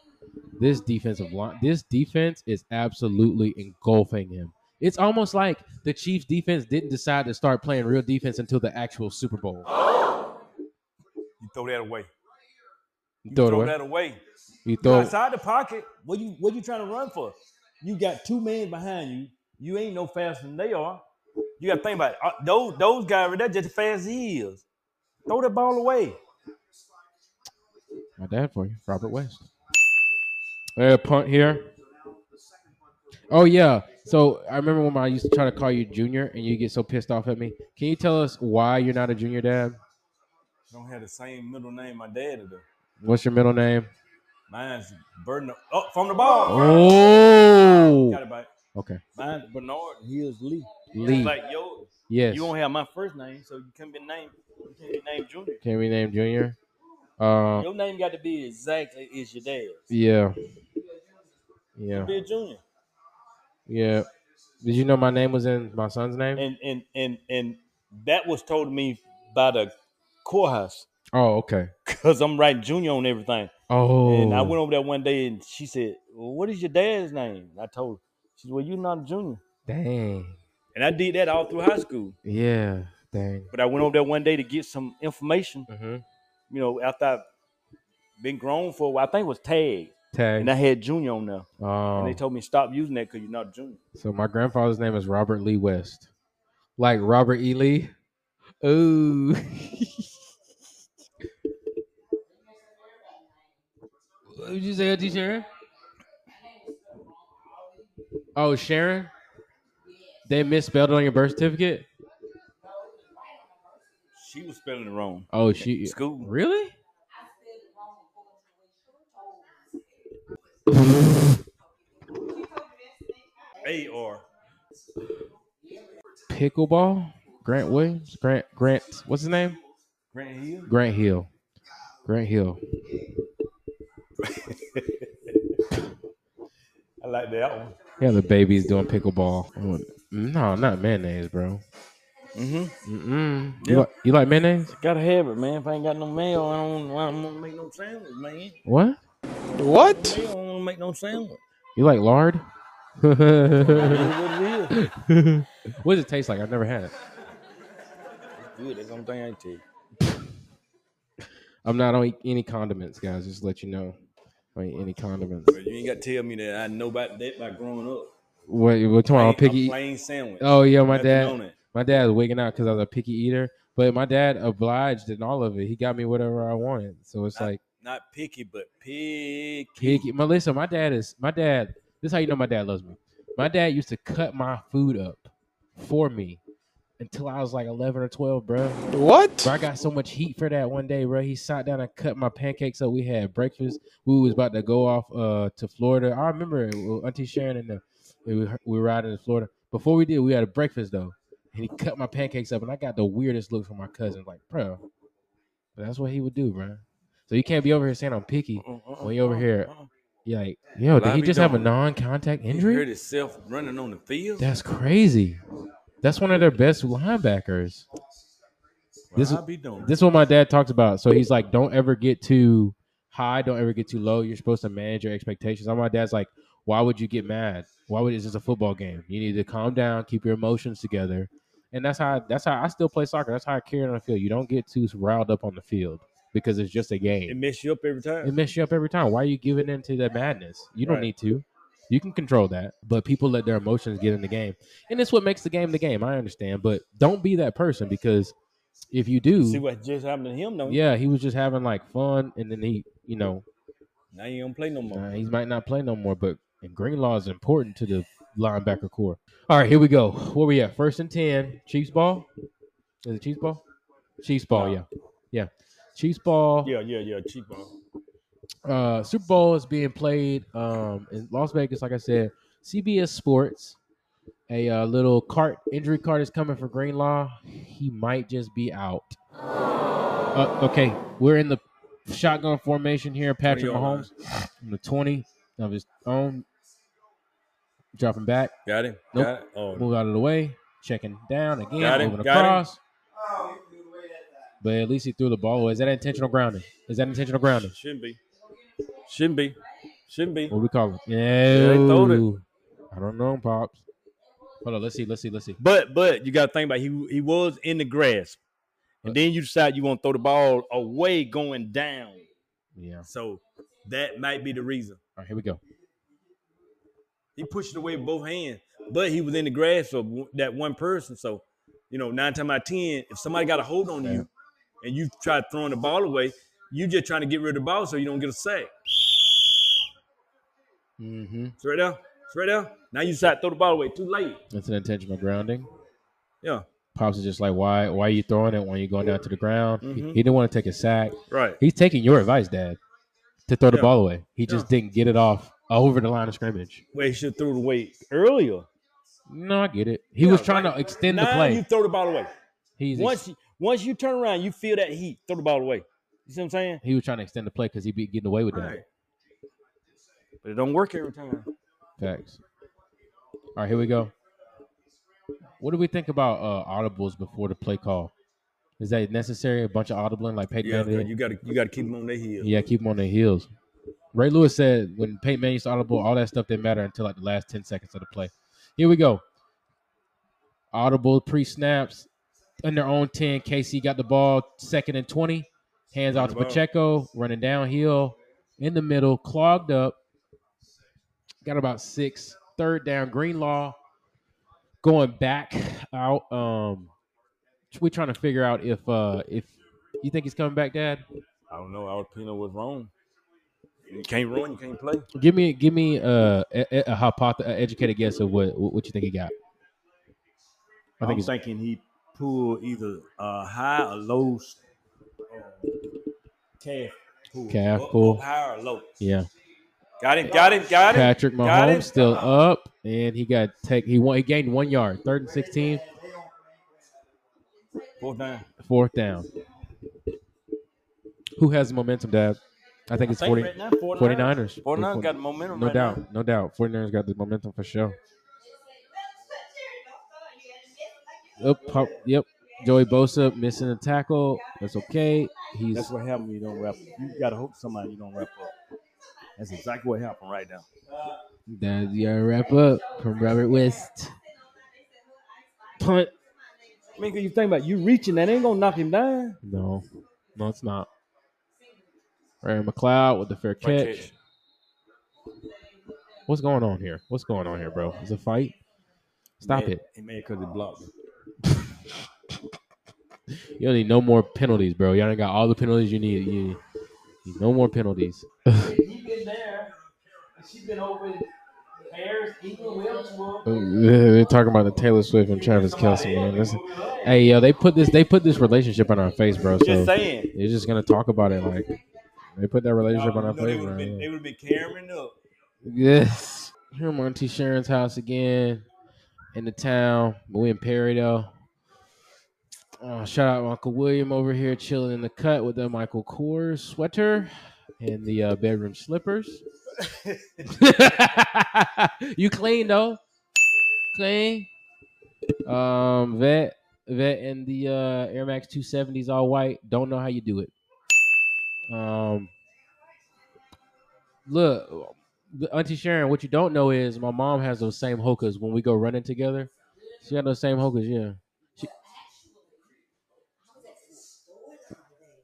this defensive line, this defense is absolutely engulfing him. It's almost like the Chiefs defense didn't decide to start playing real defense until the actual Super Bowl. You throw that away. You Throw it away. that away. You throw outside the pocket. What you what you trying to run for? You got two men behind you. You ain't no faster than they are. You got to think about it. Uh, Those those guys, right there just as fast as he is. Throw that ball away. my dad for you, Robert West. Uh, punt here. Oh yeah. So I remember when I used to try to call you Junior, and you get so pissed off at me. Can you tell us why you're not a Junior Dad? I Don't have the same middle name my dad did. What's your middle name? Mine's Bernard. Oh, from the ball. Oh. Got it back. Okay. Mine's Bernard. He is Lee. Lee. Like yours. Yes. You don't have my first name, so you can't be named. You can't be named Junior. Can we name Junior? Uh, Your name got to be exactly as your dad's. yeah. Yeah. Be a junior. Yeah. Did you know my name was in my son's name? And and and and that was told to me by the courthouse Oh, okay. because I'm writing junior on everything. Oh. And I went over there one day and she said, well, "What is your dad's name?" I told her. She said, "Well, you're not a junior." Dang. And I did that all through high school. Yeah. Dang. But I went over there one day to get some information. Mm-hmm. You know, after I've been grown for a while, I think it was tag, Tag. and I had junior on there. Oh. And they um, told me stop using that because you're not junior. so my grandfather's name is Robert Lee West. Like Robert E. Lee. Ooh. what did you say, Auntie Sharon? Oh, Sharon? They misspelled it on your birth certificate? She was spelling it wrong. Oh, she School. really? A R. Pickleball? Grant Williams? Grant Grant what's his name? Grant Hill. Grant Hill. Grant Hill. I like that one. Yeah, the baby's doing pickleball. No, not mayonnaise, bro. Mm-hmm. Mm-mm. You, like, you like mayonnaise? Gotta have it, man. If I ain't got no mayo, I don't, I don't want to make no sandwich, man. What? What? Mayo, I don't want to make no sandwich. You like lard? What it is. what does it taste like? I've never had it. Good. That's the only thing I tell you. I'm not on any condiments, guys. Just to let you know. I don't eat any condiments. But you ain't got to tell me that I know about that by growing up. What? What? Tomorrow, Plain- picky. a plain sandwich. Oh yeah, my Nothing dad. My dad was wigging out because I was a picky eater. But my dad obliged in all of it. He got me whatever I wanted. So it's Not- like Not picky, but picky. picky. Melissa, my dad is my dad. This is how you know my dad loves me. My dad used to cut my food up for me until I was like 11 or 12, bro. What? Bro, I got so much heat for that one day, bro. He sat down and cut my pancakes up. We had breakfast. We was about to go off uh to Florida. I remember it, with Auntie Sharon and the, we were, we were riding to Florida. Before we did, we had a breakfast though, and he cut my pancakes up, and I got the weirdest look from my cousin, like, bro. But that's what he would do, bro. So you can't be over here saying I'm picky. Uh-uh, uh-uh, when you over here, uh-uh. You're like, yo, did he just have a non-contact He hurt injury? himself running on the field. That's crazy. That's one of their best linebackers. This this is what my dad talks about. So he's like, don't ever get too high, don't ever get too low. You're supposed to manage your expectations. And my dad's like, why would you get mad? Why would it's just a football game? You need to calm down, keep your emotions together. And that's how that's how I still play soccer. That's how I carry it on the field. You don't get too riled up on the field because it's just a game. It mess you up every time. It messes you up every time. Why are you giving into that madness? You don't Right. need to. You can control that, but people let their emotions get in the game, and it's what makes the game the game. I understand, but don't be that person because if you do, See what just happened to him, though. yeah, he was just having like fun, and then he, you know, Now he don't play no more. uh, he might not play no more. But and Greenlaw is important to the linebacker corps. All right, here we go. Where we at? First and ten. Chiefs ball. Is it Chiefs ball? Chiefs ball. No. Yeah, yeah. Chiefs ball. Yeah, yeah, yeah. Cheap ball. uh Super Bowl is being played um in Las Vegas, like I said. CBS Sports. A uh, little cart injury card is coming for Greenlaw. He might just be out. Uh, okay, we're in the shotgun formation here. Patrick 20 yard Mahomes from the twenty of his own, dropping back, Got him. Nope. Got it. Oh, move out of the way, checking down again, Got him, moving across. But at least he threw the ball. Is that intentional grounding? Is that intentional grounding? shouldn't be. Shouldn't be. Shouldn't be. What do we call it? they throwed it. I don't know, pops. Hold on, let's see, let's see, let's see. But but you got to think about it. he he was in the grasp, and then you decide you want to throw the ball away going down. Yeah. So that might be the reason. right, here we go. He pushed it away with both hands, but he was in the grasp of that one person. So you know, nine times out of ten, if somebody got a hold on you and you try throwing the ball away, you just trying to get rid of the ball so you don't get a sack. Mm-hmm. It's right there. It's right there. Now you decide to throw the ball away. Too late. That's an intentional grounding. Yeah. Pops is just like, why? Why are you throwing it when you're going down to the ground? He- Mhm. He, didn't want to take a sack. Right. He's taking your advice, Dad, to throw the Yeah. ball away. He just didn't get it off over the line of scrimmage. Well, he should throw it away earlier. No, I get it. He was trying like, to extend the now play. you throw the ball away. He's Once you, once you turn around, you feel that heat. Throw the ball away. You see what I'm saying? he was trying to extend the play because he be getting away with that. Right. But it don't work every time. Facts. All right, here we go. What do we think about uh, audibles before the play call? Is that necessary? A bunch of audibling like Peyton Yeah, Manning? you got to you got to keep them on their heels. Yeah, keep them on their heels. Ray Lewis said when Peyton Manning used to audible, all that stuff didn't matter until like the last 10 seconds of the play. Here we go. Audible pre snaps in their own 10. KC got the ball second and 20. Hands out to. Pacheco, running downhill in the middle, clogged up. Got about six. Third down, Greenlaw going back out. Um, we're trying to figure out if uh if you think he's coming back, Dad. I don't know. Our Pino was wrong. You can't run. You can't play. Give me, give me uh, a, a, a hypoth- a educated guess of what what you think he got. I think am he's thinking he pulled either high or low uh, calf pull. Calf Up- pull. up high or low. yeah. Got him. Got him. Got him. Patrick Got him. Mahomes still up, and he got take he won he gained one yard. Third and sixteen, Fourth down. fourth down. Who has the momentum, Dad? I think it's I 40, right now, 49ers. 49ers. 49ers got the momentum No right doubt, now. no doubt. 49ers got the momentum for sure. Yep, pop, yep. Joey Bosa missing a tackle. That's okay. He's That's what happened when you don't wrap up. You got to hope somebody you don't wrap up. That's exactly what happened right now. That's your wrap up from Robert West. Punt. I mean, 'cause you think about it, you reaching that ain't gonna knock him down. No, no, it's not. Ray McCloud with the fair Fair catch. What's going on here? What's going on here, bro? Is it a fight? Stop Mad- it. He made because he blocked. Me. You don't need no more penalties, bro. Y'all ain't got all the penalties you need. You need no more penalties. He been there. She been over They're talking about the Taylor Swift and Travis Kelce, man. This- hey, yo, they put this they put this relationship on our face, bro. So Just saying. they're just gonna talk about it like they put that relationship on our You they face, would bro. have been, they would've been carrying up. Yes. Here I'm on T Sharon's house again in the town. But we in Perry though. Uh, shout out Uncle William over here chilling in the cut with the Michael Kors sweater and the uh, bedroom slippers. you clean though. Clean. Um, vet, vet, and the uh, Air Max 270s all white. Don't know how you do it. Um, look, Auntie Sharon, what you don't know is my mom has those same hokas when we go running together. She had those same hokas, yeah. She,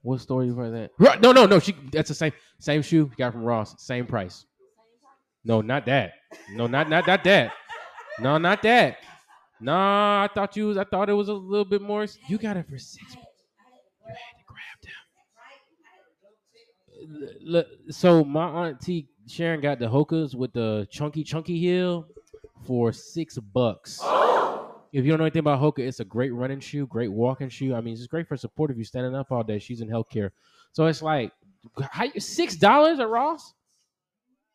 what store you find that? Right, no, no, no. She that's the same same shoe you got from Ross, same price. No, not that. No, not not not that. No, not that. No, I thought you was. I thought it was a little bit more. You got it for six. You had to grab them. Look, so my auntie Sharon got the Hokas with the chunky chunky heel for six bucks. Oh. If you don't know anything about Hoka, it's a great running shoe, great walking shoe. I mean, it's great for support if you're standing up all day. She's in healthcare, so it's like how, six dollars at Ross.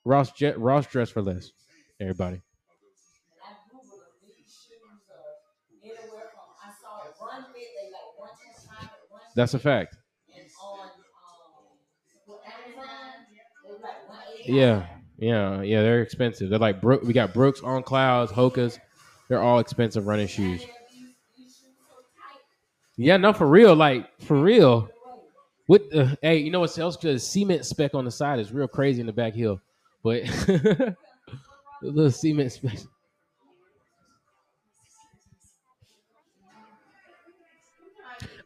Ross jet Ross dress for less. Everybody. That's a fact. Yeah, yeah, yeah. They're expensive. They're like Brook. We got Brooks on clouds, Hokas. They're all expensive running shoes. Yeah, no, for real. Like for real. With the hey, you know what else? Because cement speck on the side is real crazy in the back heel, but the little cement speck.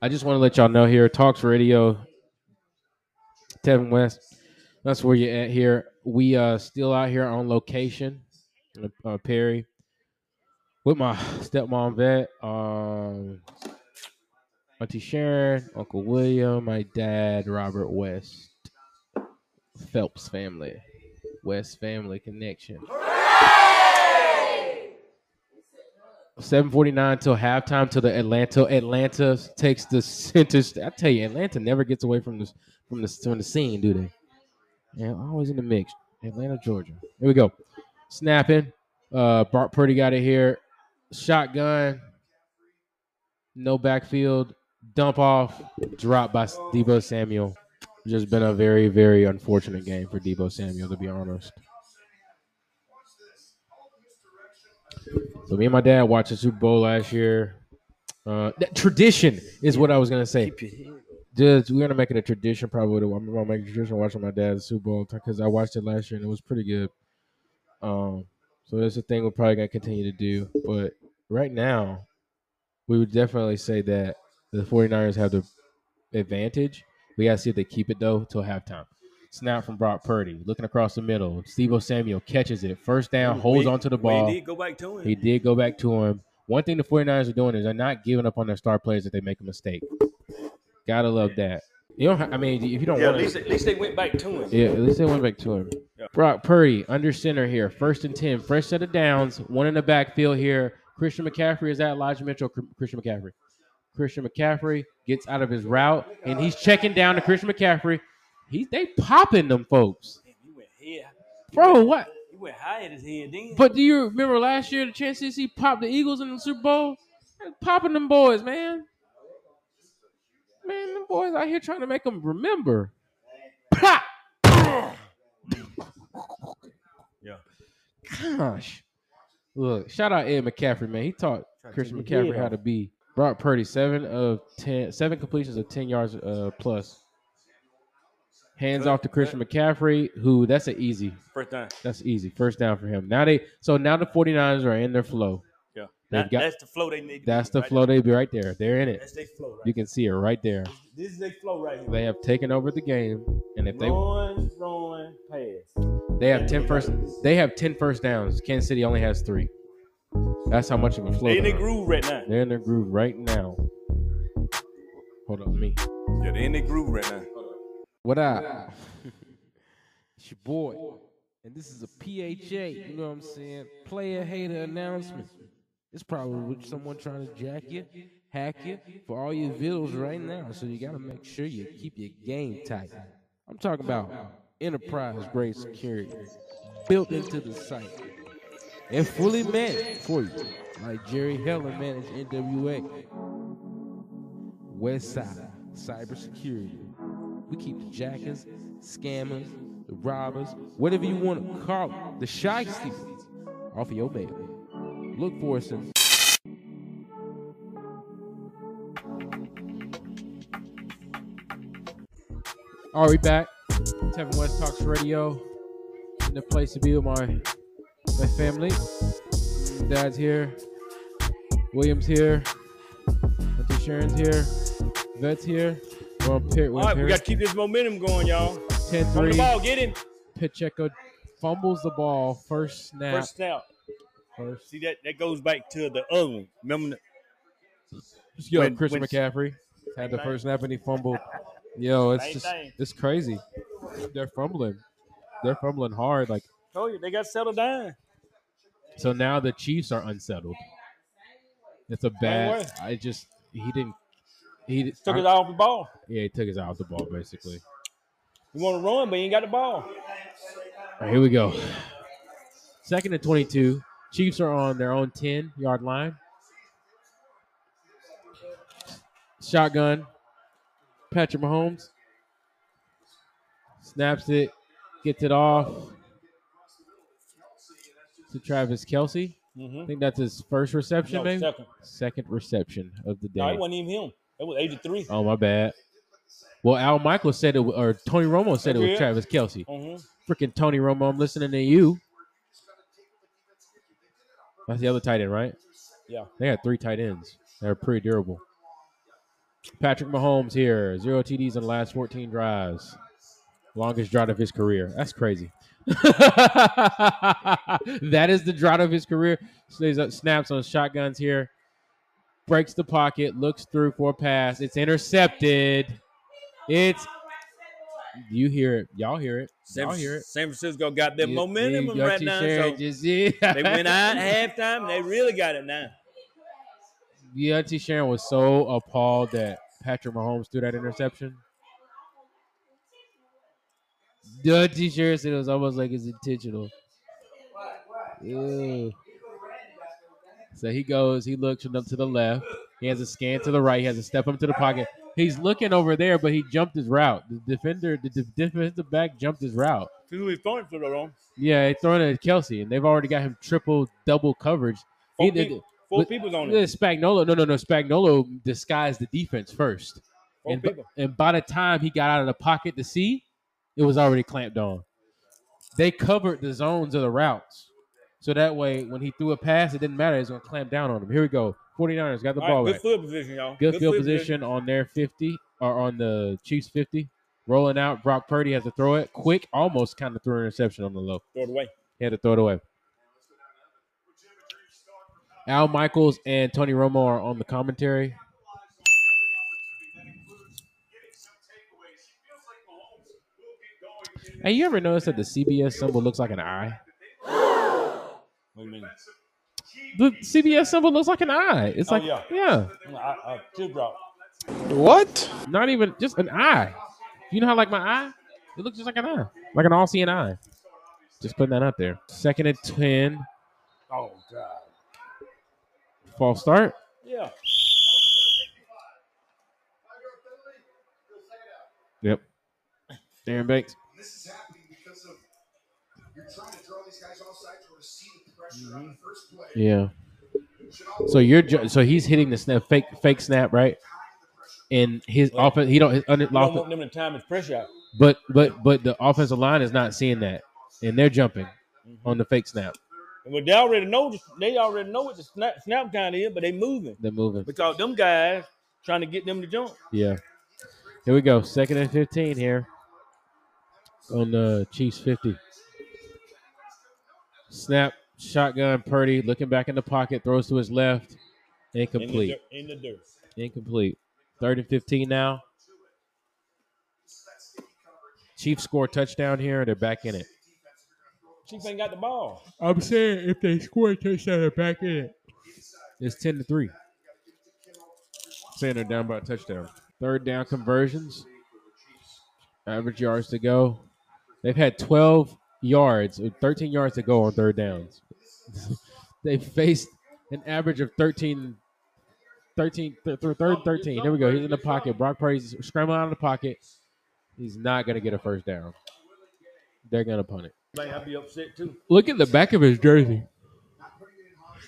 I just want to let y'all know here, tOCS Radio, Tevin West. That's where you're at here. We uh still out here on location, uh, Perry, with my stepmom vet, um, Auntie Sharon, Uncle William, my dad, Robert West, Phelps family, West family connection. 749 till halftime till the Atlanta Atlanta takes the center. st- I tell you, Atlanta never gets away from this from the from the scene, do they? Yeah, always in the mix. Atlanta, Georgia. Here we go. Snapping. Uh Bart Purdy got it here. Shotgun. No backfield. Dump off. Drop by Deebo Samuel. Just been a very, very unfortunate game for Deebo Samuel, to be honest. So me and my dad watched the Super Bowl last year. Uh, that tradition is what I was gonna say. Just we're gonna make it a tradition. Probably I'm gonna make a tradition watching my dad's Super Bowl because I watched it last year and it was pretty good. Um, so that's a thing we're probably gonna continue to do. But right now, we would definitely say that the 49ers have the advantage. We gotta see if they keep it though till halftime. Snap from Brock Purdy, looking across the middle. Steve Samuel catches it, first down, holds onto the ball. He did go back to him. He did go back to him. One thing the 49ers are doing is they're not giving up on their star players if they make a mistake. Gotta love that. You don't. ha- I mean, if you don't yeah, at want least, to, at least they went back to him. yeah, at least they went back to him. Yeah. Brock Purdy under center here, first and ten, fresh set of downs, one in the backfield here. Christian McCaffrey is at Elijah Mitchell? Christian McCaffrey. Christian McCaffrey gets out of his route and he's checking down to Christian McCaffrey. He they popping them folks, Damn, He went head. bro. What? He went high at his head. But do you remember last year the chances he popped the Eagles in the Super Bowl? Popping them boys, man. Man, them boys out here trying to make them remember. Pop! Yeah. Gosh. Look, shout out Ed McCaffrey, man. He taught Christian McCaffrey how to be. Brock Purdy, seven of ten, seven completions of ten yards uh, plus. Hands off to Christian McCaffrey, who that's an easy. First time. That's easy. First down for him. Now they so now the 49ers are in their flow. Yeah. They've That, got- that's the flow they need. to That's be, the right flow there. they be right there. They're in it. That's their flow. Right You can see it right there. This is their flow right here. They have taken over the game, and if they run, run, pass. they have 10 first they have 10 first downs. Kansas City only has three. That's how much of a flow. They in they're their on. groove right now. They're in their groove right now. Hold on, me. Yeah, they in their groove right now. What up? it's your boy, and this is a PHA. You know what I'm saying? Player hater announcement. It's probably someone trying to jack you, hack you for all your videos right now. So you got to make sure you keep your game tight. I'm talking about enterprise grade security built into the site and fully managed for you, like Jerry Heller managed NWA. Westside Cybersecurity. We keep the jackers, scammers, the robbers, whatever you want to call it, the shy off of your mail. Look for us in All right, we back. Tevin West tOCS Radio. In the place to be with my my family. Dad's here. Williams here. Auntie Sharon's here. Vet's here. We're on pit. All right, we got to keep this momentum going, y'all. 10 From the 3. ball, get him. Pacheco fumbles the ball. First snap. First snap. First. See that that goes back to the other one. Remember? Yo, when- Christian when- McCaffrey had the first snap and he fumbled. Yo, it's Same just thing. it's crazy. They're fumbling. They're fumbling hard. Like Told you they got settled down. so now the Chiefs are unsettled. It's a bad. I just he didn't. He Took I- his eye off the ball. Yeah, he took his eye off the ball basically. You want to run, but you ain't got the ball. All right, here we go. Second and 22. Chiefs are on their own 10 yard line. Shotgun. Patrick Mahomes snaps it, gets it off to Travis Kelce. Mm-hmm. I think that's his first reception, No, maybe second. second reception of the day. No, it wasn't even him. It was 83. Oh my bad. Well, Al Michael said it, or Tony Romo said it was Travis Kelce. Mm-hmm. Freaking Tony Romo, I'm listening to you. That's the other tight end, right? Yeah. They got three tight ends. They're pretty durable. Patrick Mahomes here, zero TDs in the last 14 drives. Longest drought of his career. That's crazy. that is the drought of his career. Snaps on shotguns here. Breaks the pocket, looks through for a pass. It's intercepted. It's you hear it. Y'all hear it. San, Y'all hear it. San Francisco got that You- momentum you right now. So just- yeah. they went out at halftime they really got it now. Deontay Sharon was so appalled that Patrick Mahomes threw that interception. Deontay Sharon said it was almost like it's intentional. Ew. So he goes, he looks up to the left. He has a scan to the right. He has a step up to the pocket. He's looking over there, but he jumped his route. The defender, the de- defensive back jumped his route. Who he's throwing for though? Yeah, he throwing it at Kelce, and they've already got him triple, double coverage. Four, He people, four with- people's on it. Spagnolo. No, no, no. Spagnolo disguised the defense first. Four And, people. and by the time he got out of the pocket to see, it was already clamped on. They covered the zones of the routes. So that way, when he threw a pass, it didn't matter. It's going to clamp down on him. Here we go. 49ers got the All ball right, good field position, y'all. Good, field field position on their 50 or on the Chiefs 50. Rolling out. Brock Purdy has to throw it. Quick, almost kind of threw an interception on the low. Throw it away. He had to throw it away. Al Michaels and Tony Romo are on the commentary. Hey, you ever notice that the CBS symbol looks like an eye? What do you mean? The CBS symbol looks like an eye. It's Oh, like, yeah. yeah, I, I, teardrop. not even just an eye. You know how like my eye? It looks just like an eye, like an all-seeing eye. Just putting that out there. Second and ten. Oh God. false start. Yeah. Yep. Aaron Banks. This is happening because of you're trying to draw these guys offside to receive the pressure on the first play. Yeah. So you're ju- so he's hitting the snap fake fake snap right, and his Well, offense he don't his under, You don't want them to time his pressure out. but but but the offensive line is not seeing that, and they're jumping Mm-hmm. on the fake snap. Well, they already know. They already know what the snap, snap count is, but they moving They're moving. because them guys trying to get them to jump. Yeah. Here we go. Second and fifteen here on the Chiefs fifty. Snap shotgun. Purdy looking back in the pocket, throws to his left, In the, incomplete. dirt, in the dirt. Incomplete. Third and 15 now. Chiefs score a touchdown here. And they're back in it. Chiefs ain't got the ball. I'm saying if they score a touchdown and back in it, it's ten to three. Saying they're down by a touchdown. Third down conversions. Average yards to go. They've had 12 yards, or 13 yards to go on third downs. they faced an average of 13, 13, th- th- third and 13. Here we go. He's in the pocket. Brock Purdy's scrambling out of the pocket. He's not going to get a first down. They're going to punt it. Man, I'd be upset too. Look at the back of his jersey.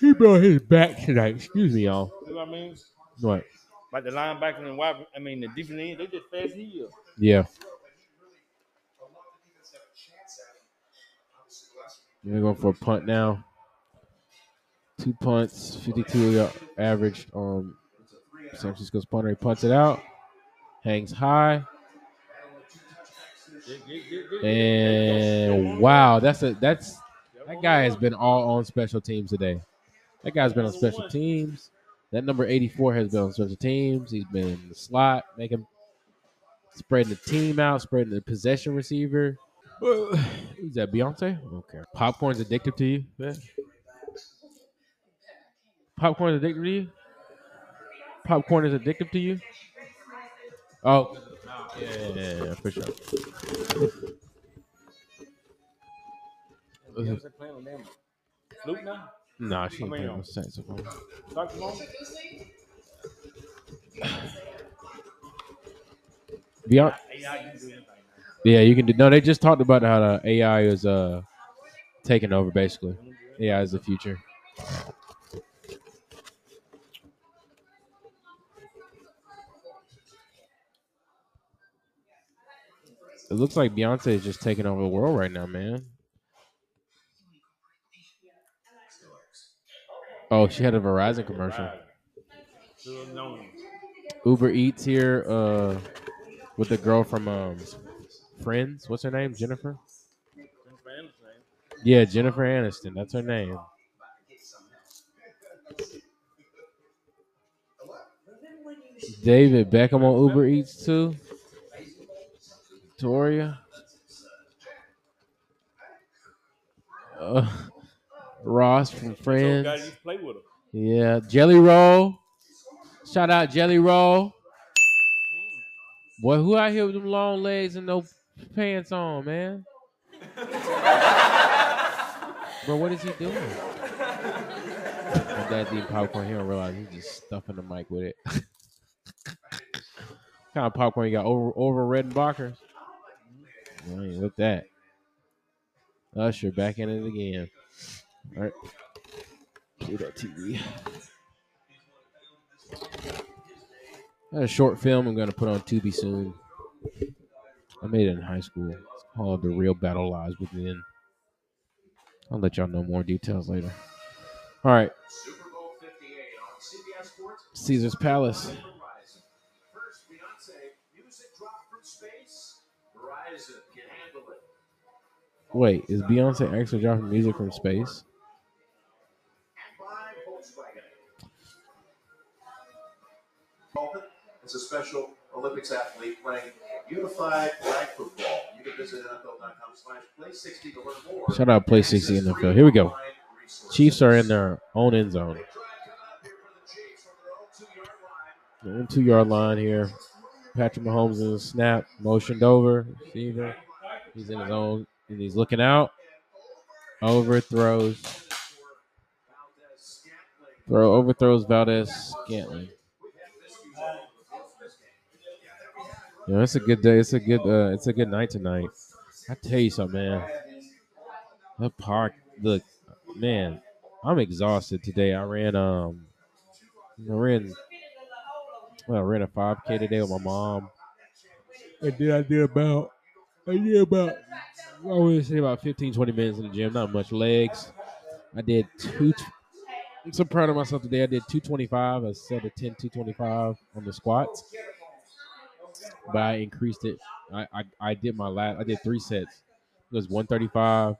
He brought his back tonight. Excuse me, y'all. You know what I mean? What? Like the linebacker and wide, I mean the defense end, they just fast here. Yeah. They're going for a punt now. Two punts, 52 yard averaged on um, San Francisco's punter. He punts it out, hangs high, and wow, that's a that's that guy has been all on special teams today. That guy's been on special teams. That number 84 has been on special teams. He's been in the slot, making spreading the team out, spreading the possession receiver. Who's that? Beyonce? Okay. Popcorn's addictive to you? Yeah. Popcorn's addictive to you? Popcorn is addictive to you? Oh, yeah, yeah, yeah, yeah, for sure. Beyonce playing on them. Snoop now? Nah, she ain't playing no saxophone. Saxophone? Beyonce. AI can do anything. Yeah, you can do. No, they just talked about how the AI is uh taking over. Basically, AI is the future. It looks like Beyonce is just taking over the world right now, man. Oh, she had a Verizon commercial. Uber Eats here uh, with the girl from um, Friends. What's her name? Jennifer. Yeah, Jennifer Aniston. That's her name. David Beckham on Uber Eats too. Toria. Uh, Ross from Friends. used to play with her. Yeah, Jelly Roll. Shout out Jelly Roll. Boy, who out here with them long legs and no pants on, man? Bro, what is he doing? My dad eating popcorn. He don't realize he's just stuffing the mic with it. kind of popcorn you got over over Redenbacher's? I ain't with that. Usher back in it again. All right. Play that TV. Had a short film I'm to put on Tubi soon. I made it in high school. It's called The Real Battle Lies Within. I'll let y'all know more details later. All right. Super Bowl 58 on CBS Sports. Caesar's Palace. Wait, is Beyonce actually dropping music from space? And by Volkswagen. Open. It's a special Olympics athlete playing unified flag football. You can visit NFL.com slash play 60 to learn more. Shout out Play 60 NFL. Here we go. Chiefs are in their own end zone. They're in two yard line here. Patrick Mahomes in the snap, motioned over. Receiver. He's in his own, and he's looking out. Overthrows. Throw overthrows Valdez Scantling. Yeah, it's a good day. It's a good. Uh, it's a good night tonight. I tell you something, man. That park. Look, man. I'm exhausted today. I ran. Um, I ran. Well, I ran a 5K today with my mom. And then I did about. I did about. I would say about 15, 20 minutes in the gym. Not much legs. I did two. I'm so proud of myself today. I did 225. I set a 10, 225 on the squats but I increased it. I, I, I did my last. I did three sets. It was 135,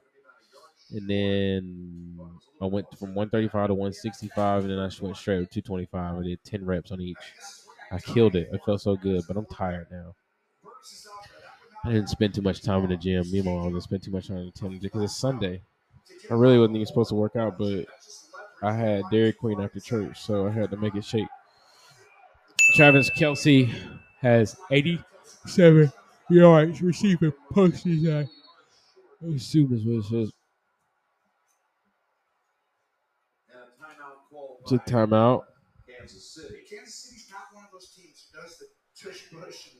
and then I went from 135 to 165, and then I went straight to 225. I did 10 reps on each. I killed it. It felt so good, but I'm tired now. I didn't spend too much time in the gym. Me and my mom didn't spend too much time in the gym because it's Sunday. I really wasn't even supposed to work out, but I had Dairy Queen after church, so I had to make it shake. Travis Kelce has 87 yards receiving posted. I assume is what it says. It's a timeout. Kansas City. Kansas City's not one of those teams who does the tush push.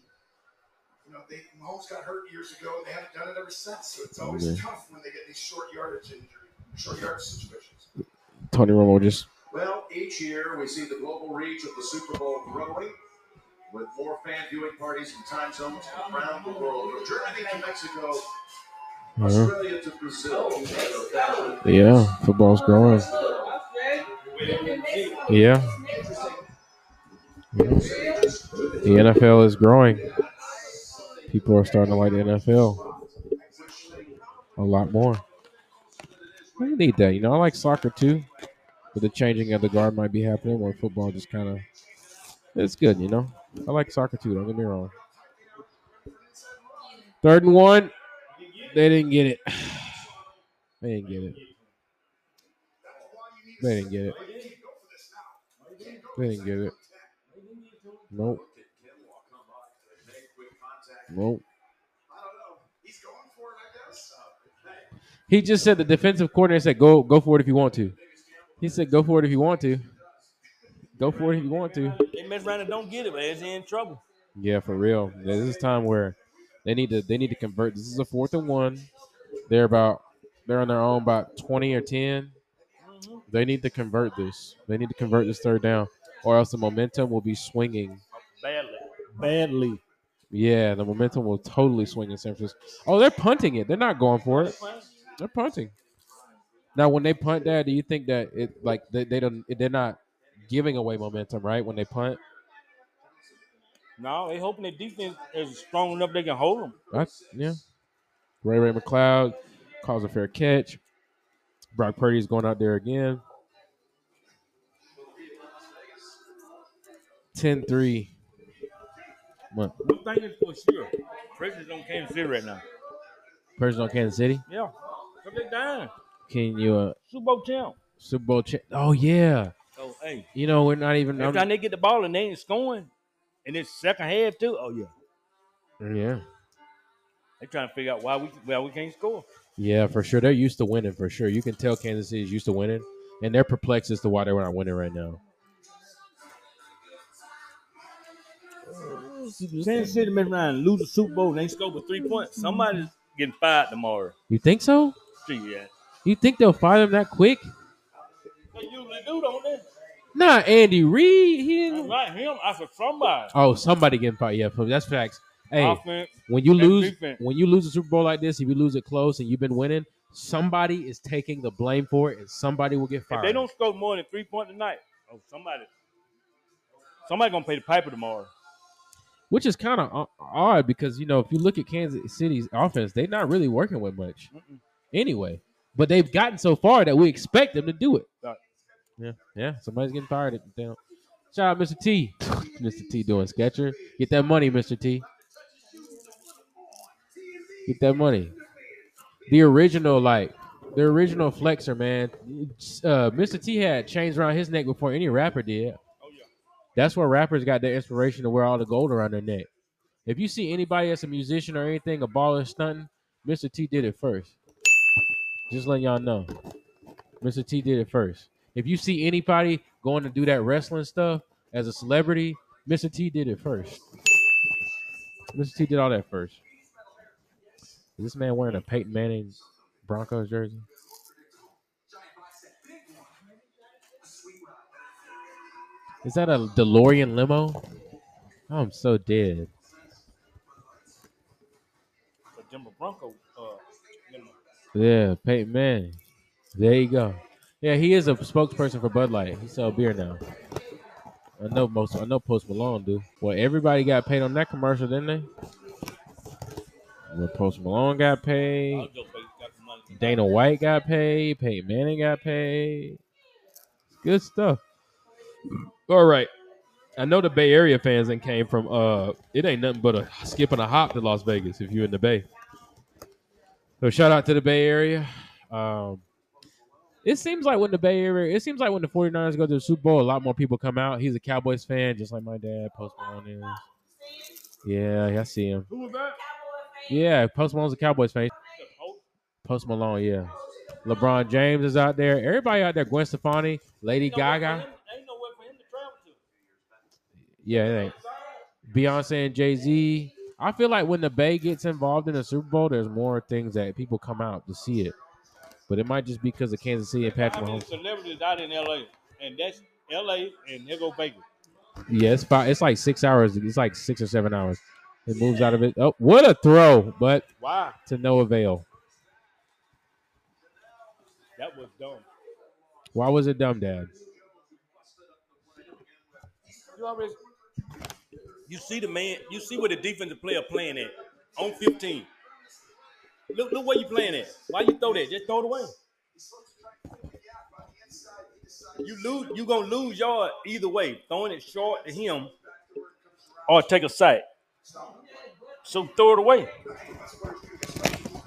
And, you they Mahomes got hurt years ago. and They haven't done it ever since. So it's always Okay. tough when they get these short yardage injury, short yardage situations. Tony Romo just Well, each year we see the global reach of the Super Bowl growing with more fan viewing parties in time zones around the world, from Germany to Mexico, uh, Australia to Brazil. yeah, football's growing. Yeah. The NFL is growing. People are starting to like the NFL a lot more. I need that. You know, I like soccer too, but the changing of the guard might be happening where football just kind of. It's good, you know. I like soccer too. Don't get me wrong. Third and one. They didn't get it. They didn't get it. They didn't get it. They didn't get it. Nope. Nope. He's going for it, I guess. He just said the defensive coordinator said, "Go, go for it if you want to." He said, "Go for it if you want to." Go for it if you want to. They mess around and don't get it, man. They're in trouble. Yeah, for real. This is time where they need to they need to convert. This is a fourth and one. They're about they're on their own about twenty or 10 They need to convert this. They need to convert this third down, or else the momentum will be swinging. Badly. Badly. Yeah, the momentum will totally swing in San Francisco. Oh, they're punting it. They're not going for it. They're punting. Now, when they punt that, do you think that it like they, they don't they're not giving away momentum, right? When they punt, No, they're hoping their defense is strong enough they can hold them. That's yeah. Ray Ray McCloud calls a fair catch. Brock Purdy's going out there again. 10-3. What? One thing is for sure. Pressure's on Kansas City right now. Person on Kansas City. Yeah. But they dying. Can you uh Super Bowl champ. Super Bowl cha- Oh yeah. So hey, You know we're not even. every time they get the ball and they ain't scoring, and it's second half too. Oh yeah. yeah. They're trying to figure out why we why we can't score. Yeah, for sure. They're used to winning for sure. You can tell Kansas City's used to winning, and they're perplexed as to why they're not winning right now. Kansas City mess around and lose the Super Bowl and they score with three points. Somebody's getting fired tomorrow. You think so? That? You think they'll fire them that quick? They usually do, don't they? Not Andy Reid. He That's didn't. him. I said somebody. Oh, somebody getting fired. Yeah, that's facts. Hey, Offense. when you lose defense. when you lose a Super Bowl like this, if you lose it close and you've been winning, somebody is taking the blame for it, and somebody will get If fired. they don't score more than three points tonight, oh somebody, somebody gonna pay the piper tomorrow. Which is kind of odd because you know if you look at Kansas City's offense, they're not really working with much Mm-mm. anyway. But they've gotten so far that we expect them to do it. Right. Yeah, yeah. Somebody's getting fired. At down. Shout out, Mr. T. Mr. T doing sketcher. Get that money, Mr. T. Get that money. The original, like the original flexer, man. Uh, Mr. T had chains around his neck before any rapper did. That's where rappers got their inspiration to wear all the gold around their neck. If you see anybody that's a musician or anything, a baller stunting, Mr. T did it first. Just letting y'all know. Mr. T did it first. If you see anybody going to do that wrestling stuff as a celebrity, Mr. T did it first. Mr. T did all that first. Is this man wearing a Peyton Manning Broncos jersey? Is that a DeLorean limo? I'm so dead. The Denver Bronco. Uh, limo. Yeah, Peyton Manning. There you go. Yeah, he is a spokesperson for Bud Light. He sell beer now. I know most. I know Post Malone do. Well, everybody got paid on that commercial, didn't they? Well, Post Malone got paid. I'll go pay, got the money. Dana White got paid. Peyton Manning got paid. Good stuff. All right. I know the Bay Area fans that came from uh it ain't nothing but a skip and a hop to Las Vegas if you're in the Bay. So shout out to the Bay Area. Um It seems like when the Bay Area, it seems like when the 49ers go to the Super Bowl, a lot more people come out. He's a Cowboys fan, just like my dad, Post Malone is. Yeah, I see him. Who was that? Yeah, Post Malone's a Cowboys fan. Post Malone, yeah. LeBron James is out there. Everybody out there. Gwen Stefani, Lady Gaga. Ain't nowhere for him to travel to. Yeah, it ain't. Beyonce and Jay Z. I feel like when the Bay gets involved in the Super Bowl, there's more things that people come out to see it. But it might just be because of Kansas City and Patrick Mahomes. celebrities out in LA? And that's LA and there go Vegas. Yeah, it's five, it's like six hours. It's like six or seven hours. It moves out of it. Oh, what a throw! But Why? to no avail. That was dumb. Why was it dumb, Dad? You already you see the man, you see where the defensive player playing at on 15. Look, look where you playing at. Why you throw that? Just throw it away. You lose, you gonna lose yard either way, throwing it short to him or take a sack. So throw it away.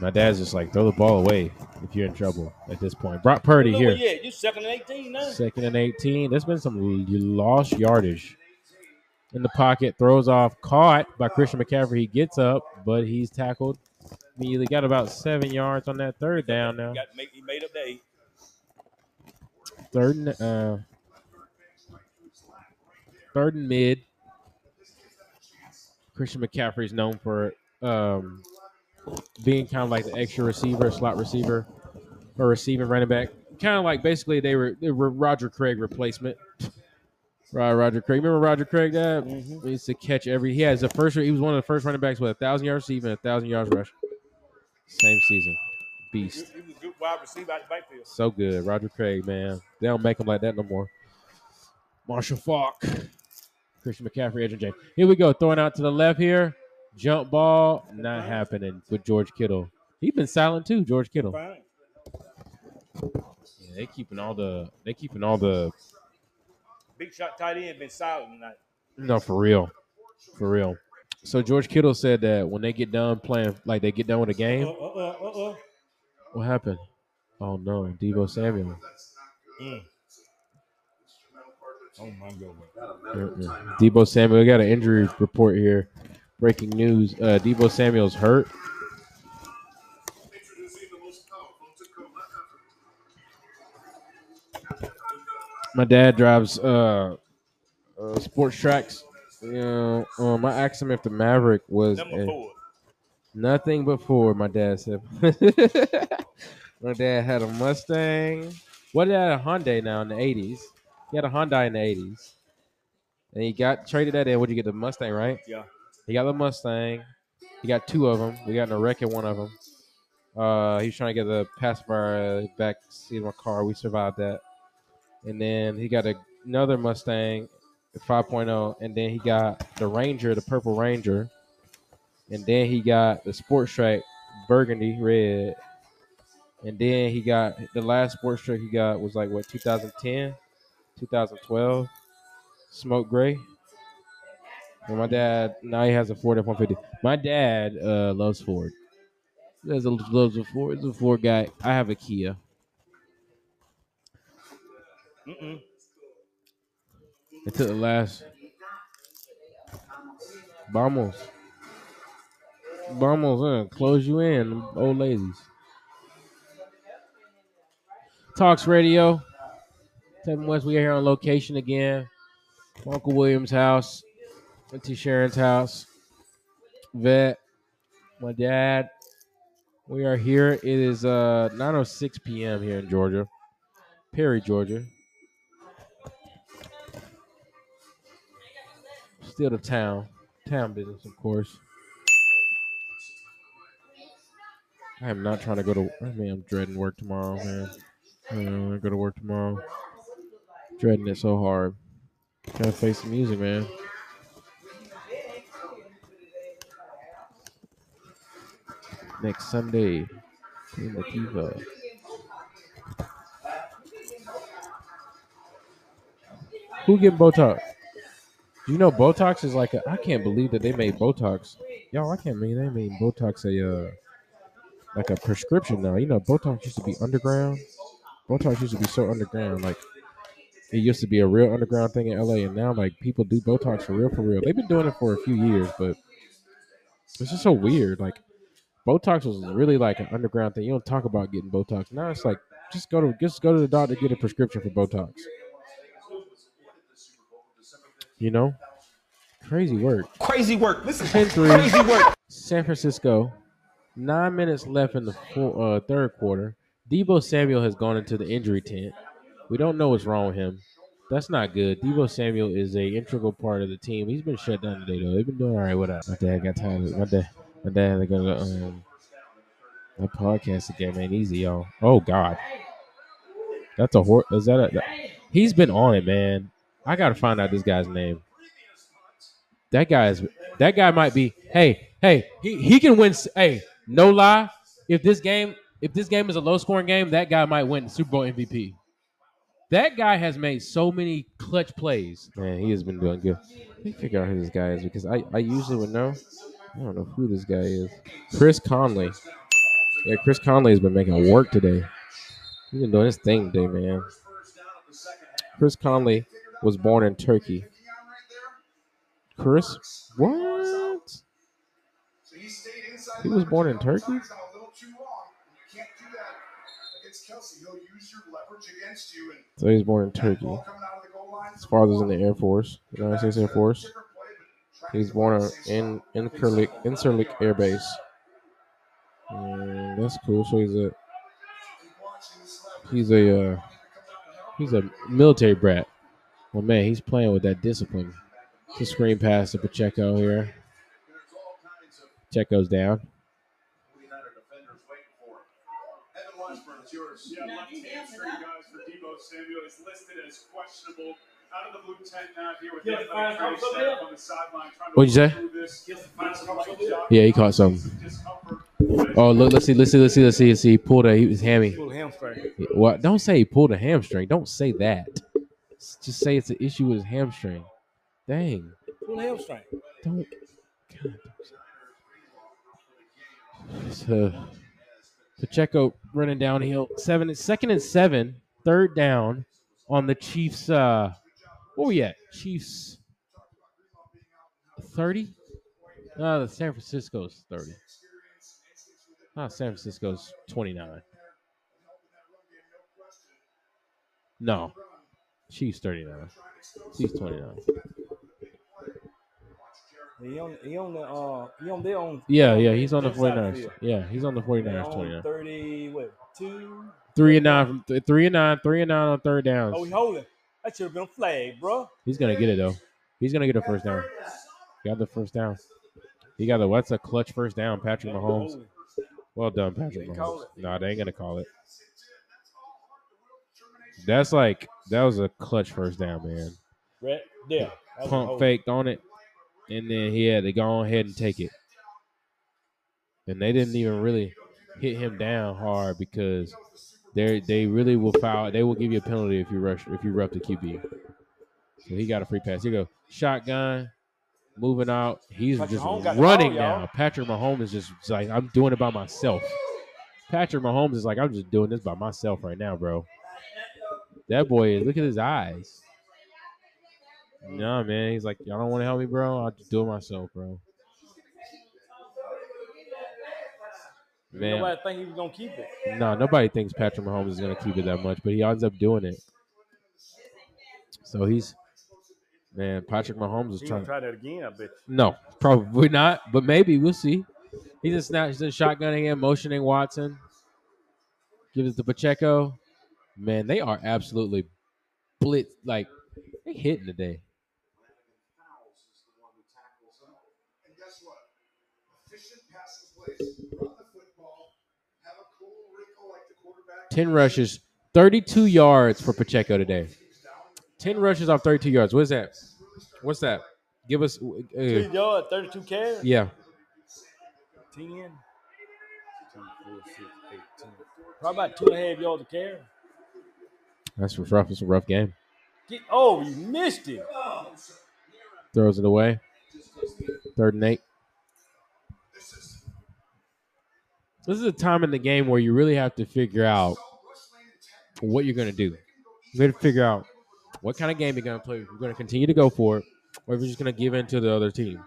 My dad's just like throw the ball away if you're in trouble at this point. Brock Purdy here, where you. Second and 18 now. second and eighteen. There's been some l- lost yardage in the pocket. Throws off, caught by Christian McCaffrey. He gets up, but he's tackled. They got about seven yards on that third down now. Got make he made up eight. Third and uh, third and mid. Christian McCaffrey is known for um, being kind of like the extra receiver, slot receiver, or receiving running back. Kind of like basically they were they were Roger Craig replacement. Right, Roger Craig. Remember Roger Craig? That mm-hmm. he used to catch every. He has the first. He was one of the first running backs with a thousand yards receiving, a thousand yards rush. Same season, beast. He was a good wide receiver out the backfield. So good, Roger Craig, man. They don't make him like that no more. Marshall Faulk, Christian McCaffrey, Edge James. Here we go, throwing out to the left here. Jump ball, not happening with George Kittle. He's been silent too, George Kittle. Fine. Yeah, they keeping all the they keeping all the Big shot tight end been silent tonight. no for real, for real. So George Kittle said that when they get done playing, like they get done with a game, uh, uh, uh, what happened? Oh no, Deebo Samuel. Mm. Oh my god. Deebo Samuel. We got an injury report here. Breaking news: uh, Deebo Samuel's hurt. My dad drives uh, uh sports tracks. You know, um, I asked him if the Maverick was a- nothing but four. My dad said. my dad had a Mustang. What did he had a Hyundai now in the eighties? He had a Hyundai in the eighties, and he got traded that in. Would you get the Mustang right? Yeah. He got the Mustang. He got two of them. We got in a wreck in one of them. Uh, he was trying to get the pacifier back seat of my car. We survived that. And then he got a, another Mustang 5.0. And then he got the Ranger, the Purple Ranger. And then he got the Sports Track Burgundy Red. And then he got the last Sports Track he got was like what 2010, 2012, Smoke Gray. And my dad now he has a Ford F one fifty. My dad uh, loves Ford. He loves a Ford. He's a Ford guy. I have a Kia. Mm-mm. Took the last. Vamos. Vamos in. Close you in, old ladies. tOCS Radio. Seven West, we are here on location again. Uncle William's house. Auntie Sharon's house. Vet. My dad. We are here. It is uh 9.06 p.m. here in Georgia. Perry, Georgia. Still the town. Town business, of course. I am not trying to go to. I mean, I'm dreading work tomorrow, man. I am gonna go to work tomorrow. Dreading it so hard. Gotta face the music, man. Next Sunday, in the Latifah. Who getting Botox? You know Botox is like a? I can't believe that they made Botox. Y'all, I can't believe they made Botox a uh, like a prescription now. You know, Botox used to be underground. Botox used to be so underground. Like it used to be a real underground thing in LA, and now like people do Botox for real, for real. They've been doing it for a few years, but it's just so weird. Like Botox was really like an underground thing. You don't talk about getting Botox. Now it's like just go to just go to the doctor to get a prescription for Botox. You know, crazy work. Crazy work. Listen, 10-3. crazy work. San Francisco. Nine minutes left in the four, uh, third quarter. Deebo Samuel has gone into the injury tent. We don't know what's wrong with him. That's not good. Deebo Samuel is a integral part of the team. He's been shut down today though. They've been doing all right with that. My dad got tired. Of, my dad, my dad, they gonna um, that podcast again ain't easy, y'all. Oh God, that's a hor. Is that a? That, he's been on it, man. I gotta find out this guy's name. That guy is. That guy might be. Hey, hey, he he can win. Hey, no lie. If this game, if this game is a low scoring game, that guy might win Super Bowl MVP. That guy has made so many clutch plays. Man, he has been doing good. Let me figure out who this guy is because I, I usually would know. I don't know who this guy is. Chris Conley. Yeah, Chris Conley has been making work today. He's been doing his thing today, man. Chris Conley was born in Turkey. Chris, what? He was born in Turkey? And So he was born in Turkey. His father's in the Air Force, United States Air Force. He was born in in Incirlik, Incirlik Air Base. Mm, that's cool. So he's a he's a uh, he's a military brat. Well, man, he's playing with that discipline. It's a screen pass to Pacheco here. Pacheco's down. Evan Washburn, it's yours. Yeah, left hamstring guys for Deebo Samuel is listed as questionable. Out of the blue tent now here with Yeah, athletic come trainer up set up on the sideline trying What'd you say? this. Find some light shot. Yeah, he caught something. Oh, look, let's see, let's see, let's see, let's see, let's see. He pulled a he was hammy. Hamstring. What? Don't say he pulled a hamstring. Don't say that. Just say it's an issue with his hamstring. Dang. Pull hamstring. Don't. God. So, Pacheco running downhill. Seven, second and seven. Third down on the Chiefs. Uh, where we at? Chiefs. Thirty. No, the San Francisco's thirty. Ah, San Francisco's twenty-nine. No, Chiefs thirty-nine. Chiefs twenty-nine. He on he on the uh he on there on Yeah, yeah, he's on the their 49ers. Yeah, he's on the 49ers They're 29. Thirty what two? Three and nine from three and nine, three and nine on third downs. Oh, he holding. That should have been a flag, bro. He's gonna get it though. He's gonna get a first down. Got the first down. He got the what's a clutch first down, Patrick Mahomes. Well done, Patrick Mahomes. No, they ain't gonna call it. That's like that was a clutch first down, man. Right there. That was a Pump faked on it, and then he had to go ahead and take it. And they didn't even really hit him down hard because they they really will foul. They will give you a penalty if you rush if you rough the QB. So he got a free pass. Here you go shotgun, moving out. He's Patrick just running ball, now. Patrick Mahomes is just like I'm doing it by myself. Patrick Mahomes is like I'm just doing this by myself right now, bro. That boy look at his eyes. No man, he's like y'all don't want to help me, bro. I'll just do it myself, bro. Man, Nobody think he was gonna keep it. no, nobody thinks Patrick Mahomes is going to keep it that much, but he ends up doing it. So he's, man, Patrick Mahomes is He trying. gonna try that again, I bet. No, probably not, but maybe we'll see. He's in snap, he's in shotgunning him, motioning Watson. Gives it to Pacheco. Man, they are absolutely blitz. Like they hitting today. And guess what? Efficient passing plays. Run the football. Have a cool wrinkle like the quarterback. Ten rushes, thirty-two yards for Pacheco today. Ten rushes off thirty-two yards. What's that? What's that? Give us. Uh, Two yard, thirty-two carries. yeah, 10, 2, 4, 6, 8, 10. Probably about two and a half yards a carry. That's rough. It's a rough game. Get, oh, you missed it. Throws it away. Third and eight. This is a time in the game where you really have to figure out what you're gonna do. You got to figure out what kind of game you're gonna play. If you're gonna continue to go for it, or if you're just gonna give in to the other team.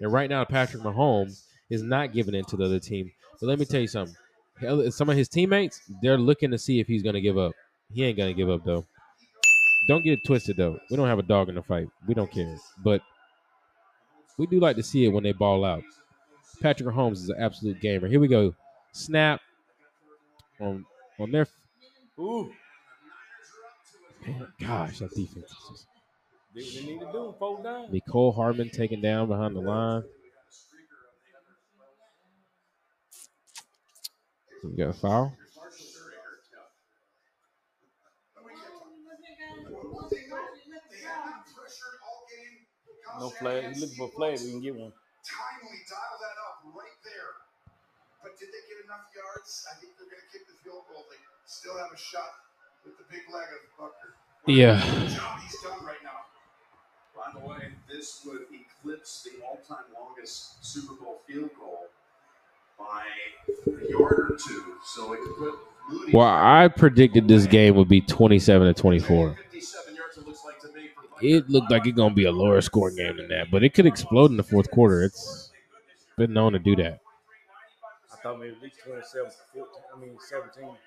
And right now, Patrick Mahomes is not giving in to the other team. But let me tell you something. Some of his teammates, they're looking to see if he's gonna give up. He ain't gonna give up though. Don't get it twisted though. We don't have a dog in the fight. We don't care. But we do like to see it when they ball out. Patrick Mahomes is an absolute gamer. Here we go. Snap on on their Ooh, Man, gosh, that defense is just they, they need to do fold down. Mecole Hardman taken down behind the line. We got a foul. They have been pressured all game. No Kyle flag. Shanahan You looking for a flag? We can get one. timely dial that up right there. But did they get enough yards? I think they're going to kick the field goal. They still have a shot with the big leg of Butker. Yeah. Job he's done right now. By the way, this would eclipse the all-time longest Super Bowl field goal by a yard or two. So it could put Moody. Well, I predicted this game would be 27 to 24. 57 yards it looks like to me for It looked like it's gonna be a lower scoring game than that, but it could explode in the fourth quarter. It's been known to do that. I thought maybe at least 27, 14, I mean 17. What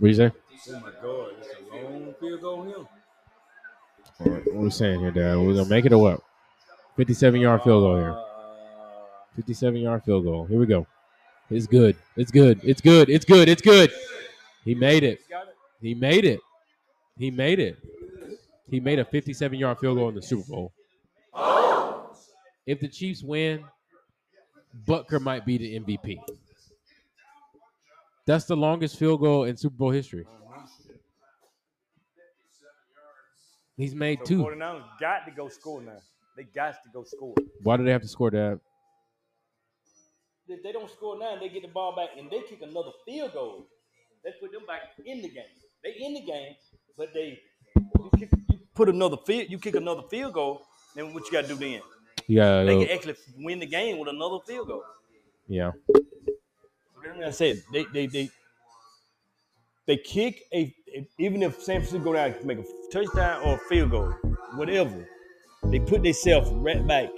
do you say? Oh my God, it's a long field goal here. All right, What are we saying here, Dad? We're gonna make it or what? 57 yard field goal here. Uh, 57 yard field goal. Here we go. It's good. It's good. It's good. It's good. It's good. He made it. He made it. He made it. He made a 57 yard field goal in the Super Bowl. If the Chiefs win, Butker might be the MVP. That's the longest field goal in Super Bowl history. He's made So two. 49ers got to go score now. They got to go score. Why do they have to score that? If they don't score now, they get the ball back and they kick another field goal. They put them back in the game. They in the game, but they you, kick, you put another field, you kick another field goal. Then what you got to do then? Yeah, They can actually win the game with another field goal. yeah. So that's what I said they they they they kick a even if San Francisco go down to make a touchdown or a field goal, whatever, they put themselves right back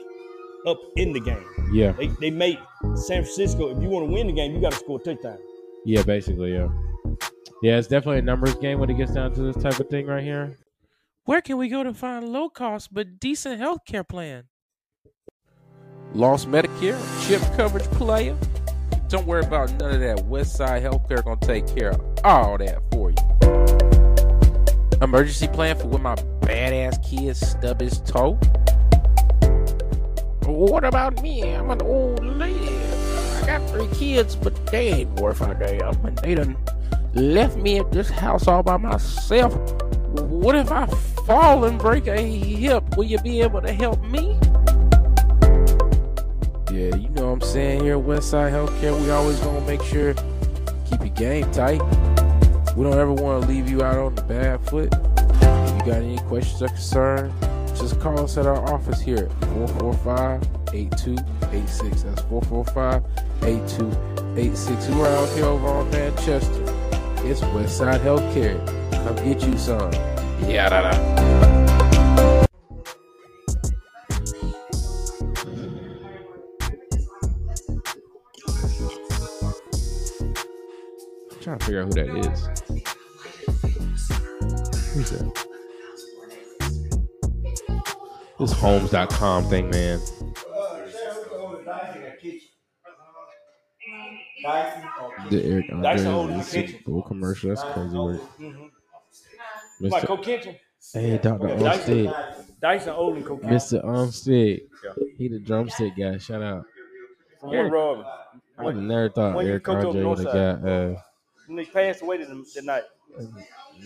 up in the game. Yeah, They they make San Francisco. If you want to win the game, you got to score a touchdown. yeah, basically, yeah. Yeah, it's definitely a numbers game when it gets down to this type of thing right here. Where can we go to find low cost but decent health care plan? Lost Medicare, chip coverage player. Don't worry about none of that. Westside Healthcare gonna take care of all that for you. Emergency plan for when my badass kid stub his toe. What about me? I'm an old lady. I got three kids, but they ain't worth a damn. And they done left me at this house all by myself. What if I fall and break a hip? Will you be able to help me? Yeah, you know what I'm saying here at Westside Healthcare, we always gonna make sure keep your game tight. We don't ever want to leave you out on the bad foot. If you got any questions or concerns, just call us at our office here at 445-8286. That's 445-8286. We're out here over on Manchester. It's Westside Healthcare. Come get you some. Yeah, da, da. I'm trying to figure out who that is. Who's that? This homes.com thing, man. The Eric Dyson Andre Holding the the Super. Bowl commercial. That's crazy work. Like Mr. Coke Kitchen. Hey, Dr. Dyson, Olmstead. Dyson Olin Coke Mr. Olmstead. He the drumstick guy. Shout out. From Warren Robin. I would never thought when Eric coach Andre would have Northside. got. Uh, When they passed away tonight.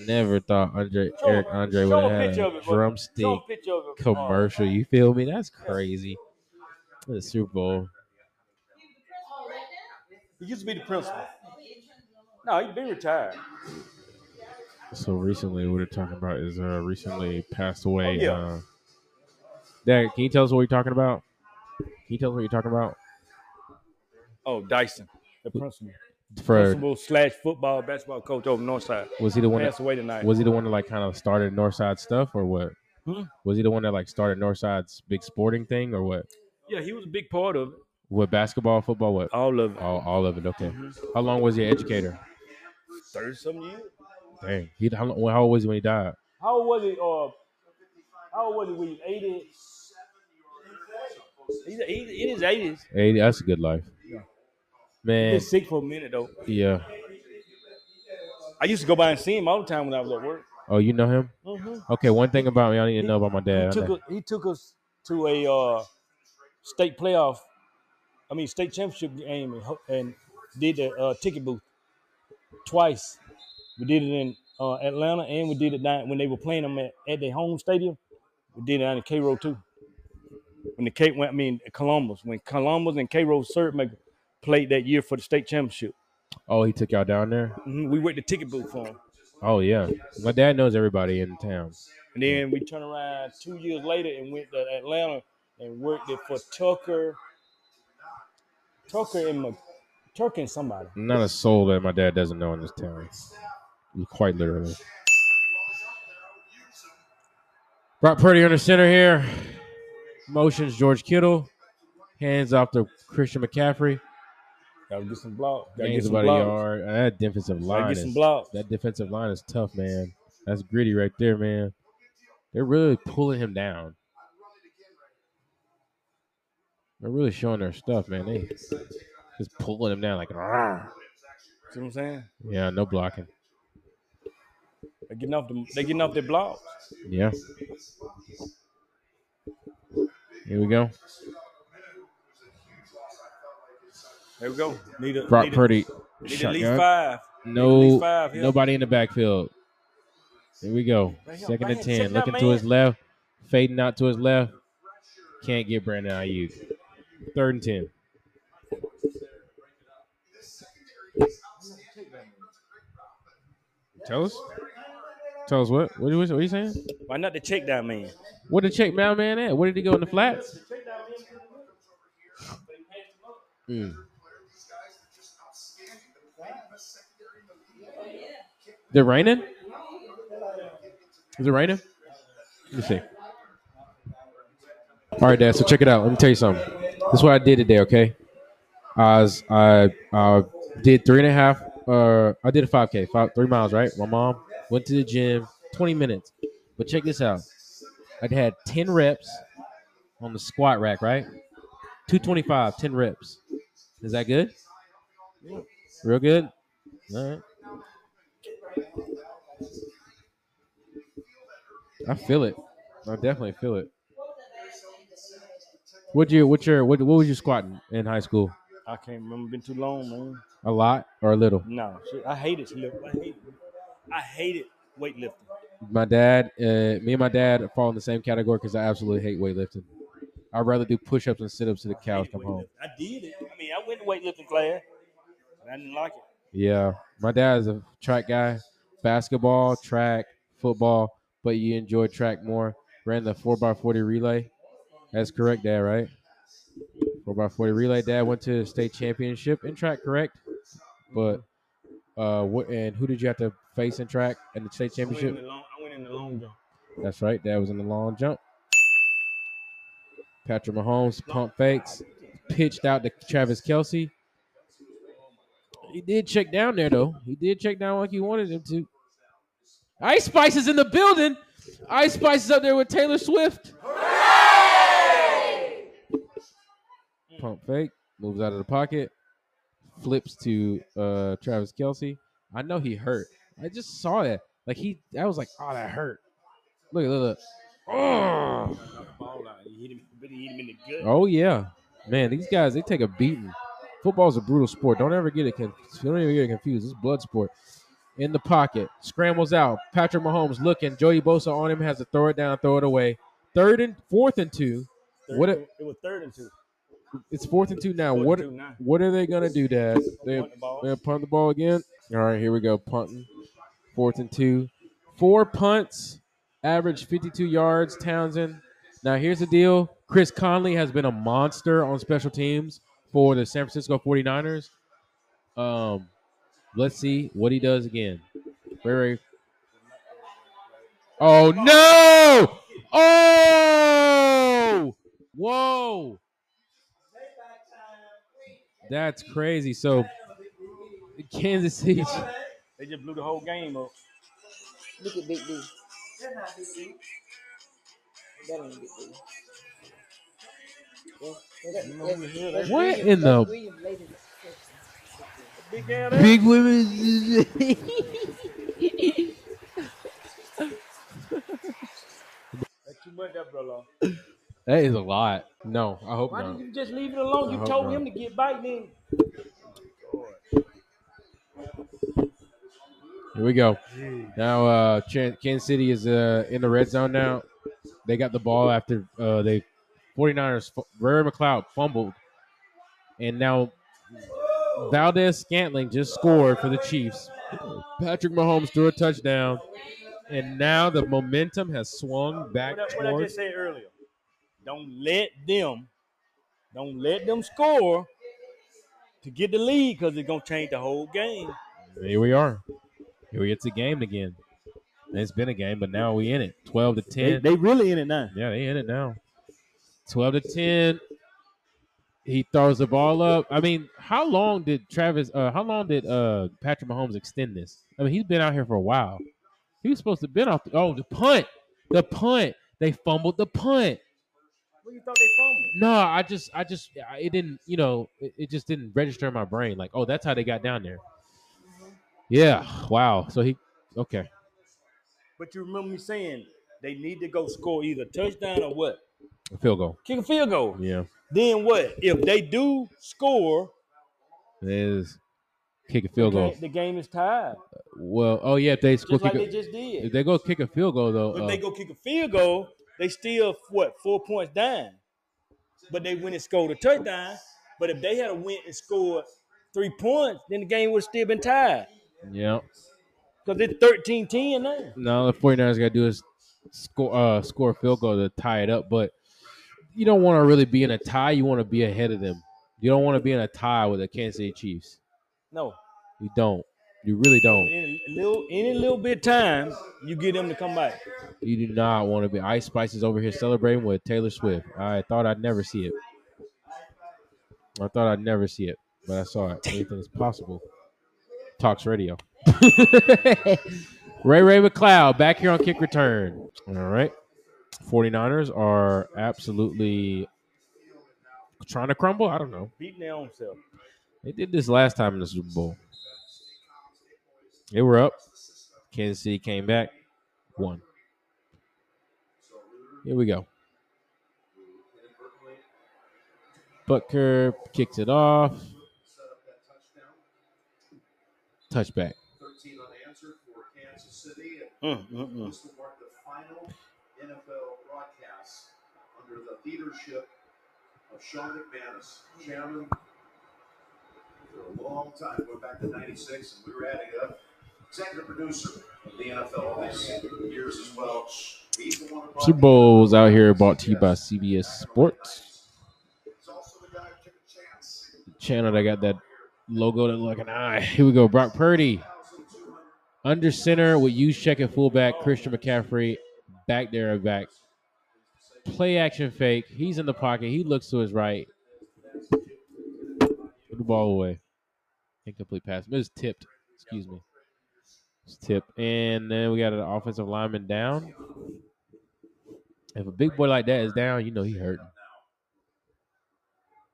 never thought Andre Show- Eric Andre would have had picture a it, drumstick a it. commercial. You feel me? That's crazy. The Super Bowl. He used to be the principal. No, he's been retired. So recently, what we're talking about is uh recently passed away. Oh, yeah. Uh, Dad, can you tell us what you're talking about? Can you tell us what you're talking about? Oh, Dyson, the principal. For Principal slash football basketball coach over Northside. was he the one? Passed That, away tonight. was he the one that like kind of started Northside stuff or what? Hmm? Was he the one that like started Northside's big sporting thing or what? yeah, he was a big part of it. What basketball, football, what? All of it. All, all of it. Okay. Mhm. How long was he an educator? Thirty some years. Dang. He how, how old was he when he died? How old was he? Uh, how old was he when he was eighty? He's, he's in his eighties. Eighty. That's a good life. He Man. was sick for a minute though. Yeah. I used to go by and see him all the time when I was at work. Oh, you know him? Mm-hmm. Okay. One thing about me, I need to know about my He dad. took, us, he took us to a uh, state playoff, I mean state championship game, and, and did the uh, ticket booth twice. We did it in uh, Atlanta, and we did it down when they were playing them at, at their home stadium. We did it down in Cairo too. When the Cape, went, I mean Columbus, when Columbus and Cairo Syrupmaker played that year for the state championship, Oh, he took y'all down there. Mhm, we went to ticket booth for him. Oh yeah. My dad knows everybody in town. And then we turned around two years later and went to Atlanta and worked it for Tucker, Tucker and Mc, Tucker and somebody. Not a soul that my dad doesn't know in this town. Quite literally. Brock Purdy under center here. Motions George Kittle. Hands off to Christian McCaffrey. Gotta get some blocks. Gotta get some about yard. Uh, That defensive line Gotta get some is blocks. that defensive line is tough, man. That's gritty right there, man. They're really pulling him down. They're really showing their stuff, man. They just pulling him down like, "Rah." See what I'm saying? yeah, no blocking. They getting off the they getting off their blocks. Yeah. Here we go. There we go. Need a Brock need a- Purdy. Need at least five. No, least five here. nobody in the backfield. Here we go. Right Second right and ten. Looking to his left, fading out to his left. Can't get Brandon Aiyuk. Third and ten. Tell us. Tell us what? What, what, what are you saying? Why not the check down man? Where did check down man at? Where did he go in the flats? Hmm. Is it raining? Is it raining? Let me see. All right, Dad. So check it out. Let me tell you something. This is what I did today. Okay, I was I uh, did three and a half. Uh, I did a five k, five three miles. Right. My mom went to the gym, twenty minutes. But check this out. I'd had ten reps on the squat rack. Right. 225, 10 reps. Is that good? Real good? All right. I feel it. I definitely feel it. What you what your what what was you squatting in high school? I can't remember. Been too long, man. A lot or a little? No, I hate it. I hate it. I hate it. Weightlifting. My dad, uh, me and my dad fall in the same category because I absolutely hate weightlifting. I'd rather do push-ups and sit-ups to the cows come home. I did it. I mean, I went to weightlifting class. And I didn't like it. Yeah, my dad is a track guy, basketball, track, football, but you enjoy track more. Ran the four x forty relay. That's correct, Dad. Right? Four x forty relay. Dad went to the state championship in track, correct? But uh, what and who did you have to face in track in the state I went championship? long, I went in the long jump. That's right. Dad was in the long jump. Patrick Mahomes pump fakes, pitched out to Travis Kelce. He did check down there though. He did check down like he wanted him to. Ice Spice is in the building. Ice Spice is up there with Taylor Swift. Pump fake, moves out of the pocket, flips to uh, Travis Kelce. I know he hurt. I just saw that. Like he, I was like, oh, that hurt. Look, look, look. Oh. Ball out. He hit him, really hit him in the gut. Oh yeah, man. These guys they take a beating. Football's a brutal sport. Don't ever get it. Conf- don't ever get it confused. It's blood sport. In the pocket, scrambles out. Patrick Mahomes looking. Joey Bosa on him has to throw it down, throw it away. Third and fourth and two. Third, What? it, it was third and two. It's fourth and two now. Fourth What? two. What are they gonna do, Dad? They Punt the ball. they punt the ball again. All right, here we go. Punting. Fourth and two. Four punts. Average 52 yards. Townsend. Now here's the deal. Chris Conley has been a monster on special teams for the San Francisco 49ers. Um, Let's see what he does again. Very. Oh no! Oh! Whoa! That's crazy. So Kansas City. They just blew the whole game up. Look at Big D. That ain't Big D. Yeah, yeah, You know that- who that's- the hell that's that What in that's the- Big. Big women. That's too much, that brother. that is a lot. No, I hope Why not. Why didn't you just leave it alone? I You hope told not. him to get back then. Here we go. Now, uh, Kansas City is uh, in the red zone now. They got the ball after uh, they 49ers. fu- Ray McCloud fumbled, and now Valdes-Scantling just scored for the Chiefs. Patrick Mahomes threw a touchdown, and now the momentum has swung back What I, what I towards. just said earlier. Don't let them, don't let them score to get the lead because it's gonna change the whole game. Here we are. Here we it's a game again. It's been a game, but now we in it. Twelve to They, ten. they really in it now. Yeah, they in it now. Twelve to ten. He throws the ball up. I mean, how long did Travis? Uh, how long did uh Patrick Mahomes extend this? I mean, he's been out here for a while. He was supposed to have been off. The, oh, the punt, the punt. They fumbled the punt. What you thought they fumbled? No, I just, I just, I- it didn't. You know, it, it just didn't register in my brain. Like, oh, that's how they got down there. Yeah. Wow. So he. Okay. But you remember me saying they need to go score either touchdown or what? A field goal. Kick a field goal. Yeah. Then what? If they do score, It is kick a the field goal. game, the game is tied. Well, oh yeah, if they score Just like a- they just did. if they go kick a field goal though, If uh, they go kick a field goal, they still what four points down. But they went and scored a touchdown. But if they had a went and scored three points, then the game would have still been tied. Yeah. Because it's 13-10 now. Now the 49ers got to do is score uh score a field goal to tie it up, but you don't want to really be in a tie. You want to be ahead of them. You don't want to be in a tie with the Kansas City Chiefs. No. You don't. You really don't. Any little any little bit of time, you get them to come back. You do not want to be. Ice Spice is over here celebrating with Taylor Swift. I thought I'd never see it. I thought I'd never see it, but I saw it. Anything is possible. tOCS Radio. Ray Ray McCloud back here on kick return. All right. 49ers are absolutely trying to crumble. I don't know. Beating their own self. They did this last time in the Super Bowl. They were up. Kansas City came back, won. Here we go. Butker kicks it off. Touchback. 13 unanswered for Kansas City. Mm. This will mark the final NFL broadcast under the leadership of Sean McManus, chairman for a long time, going back to 96, and we were adding up. Executive producer of the NFL all these years as well. He's the one who Super Bowl was out here brought to you by CBS Sports. The guy who took a chance. Channel that got that logo that look an eye. Here we go. Brock Purdy. Under center with Juszczyk at fullback. Christian McCaffrey back there at back. Play action fake. He's in the pocket. He looks to his right. Put the ball away. Incomplete pass. It was tipped. Excuse me. It's tipped. And then we got an offensive lineman down. If a big boy like that is down, you know he hurting.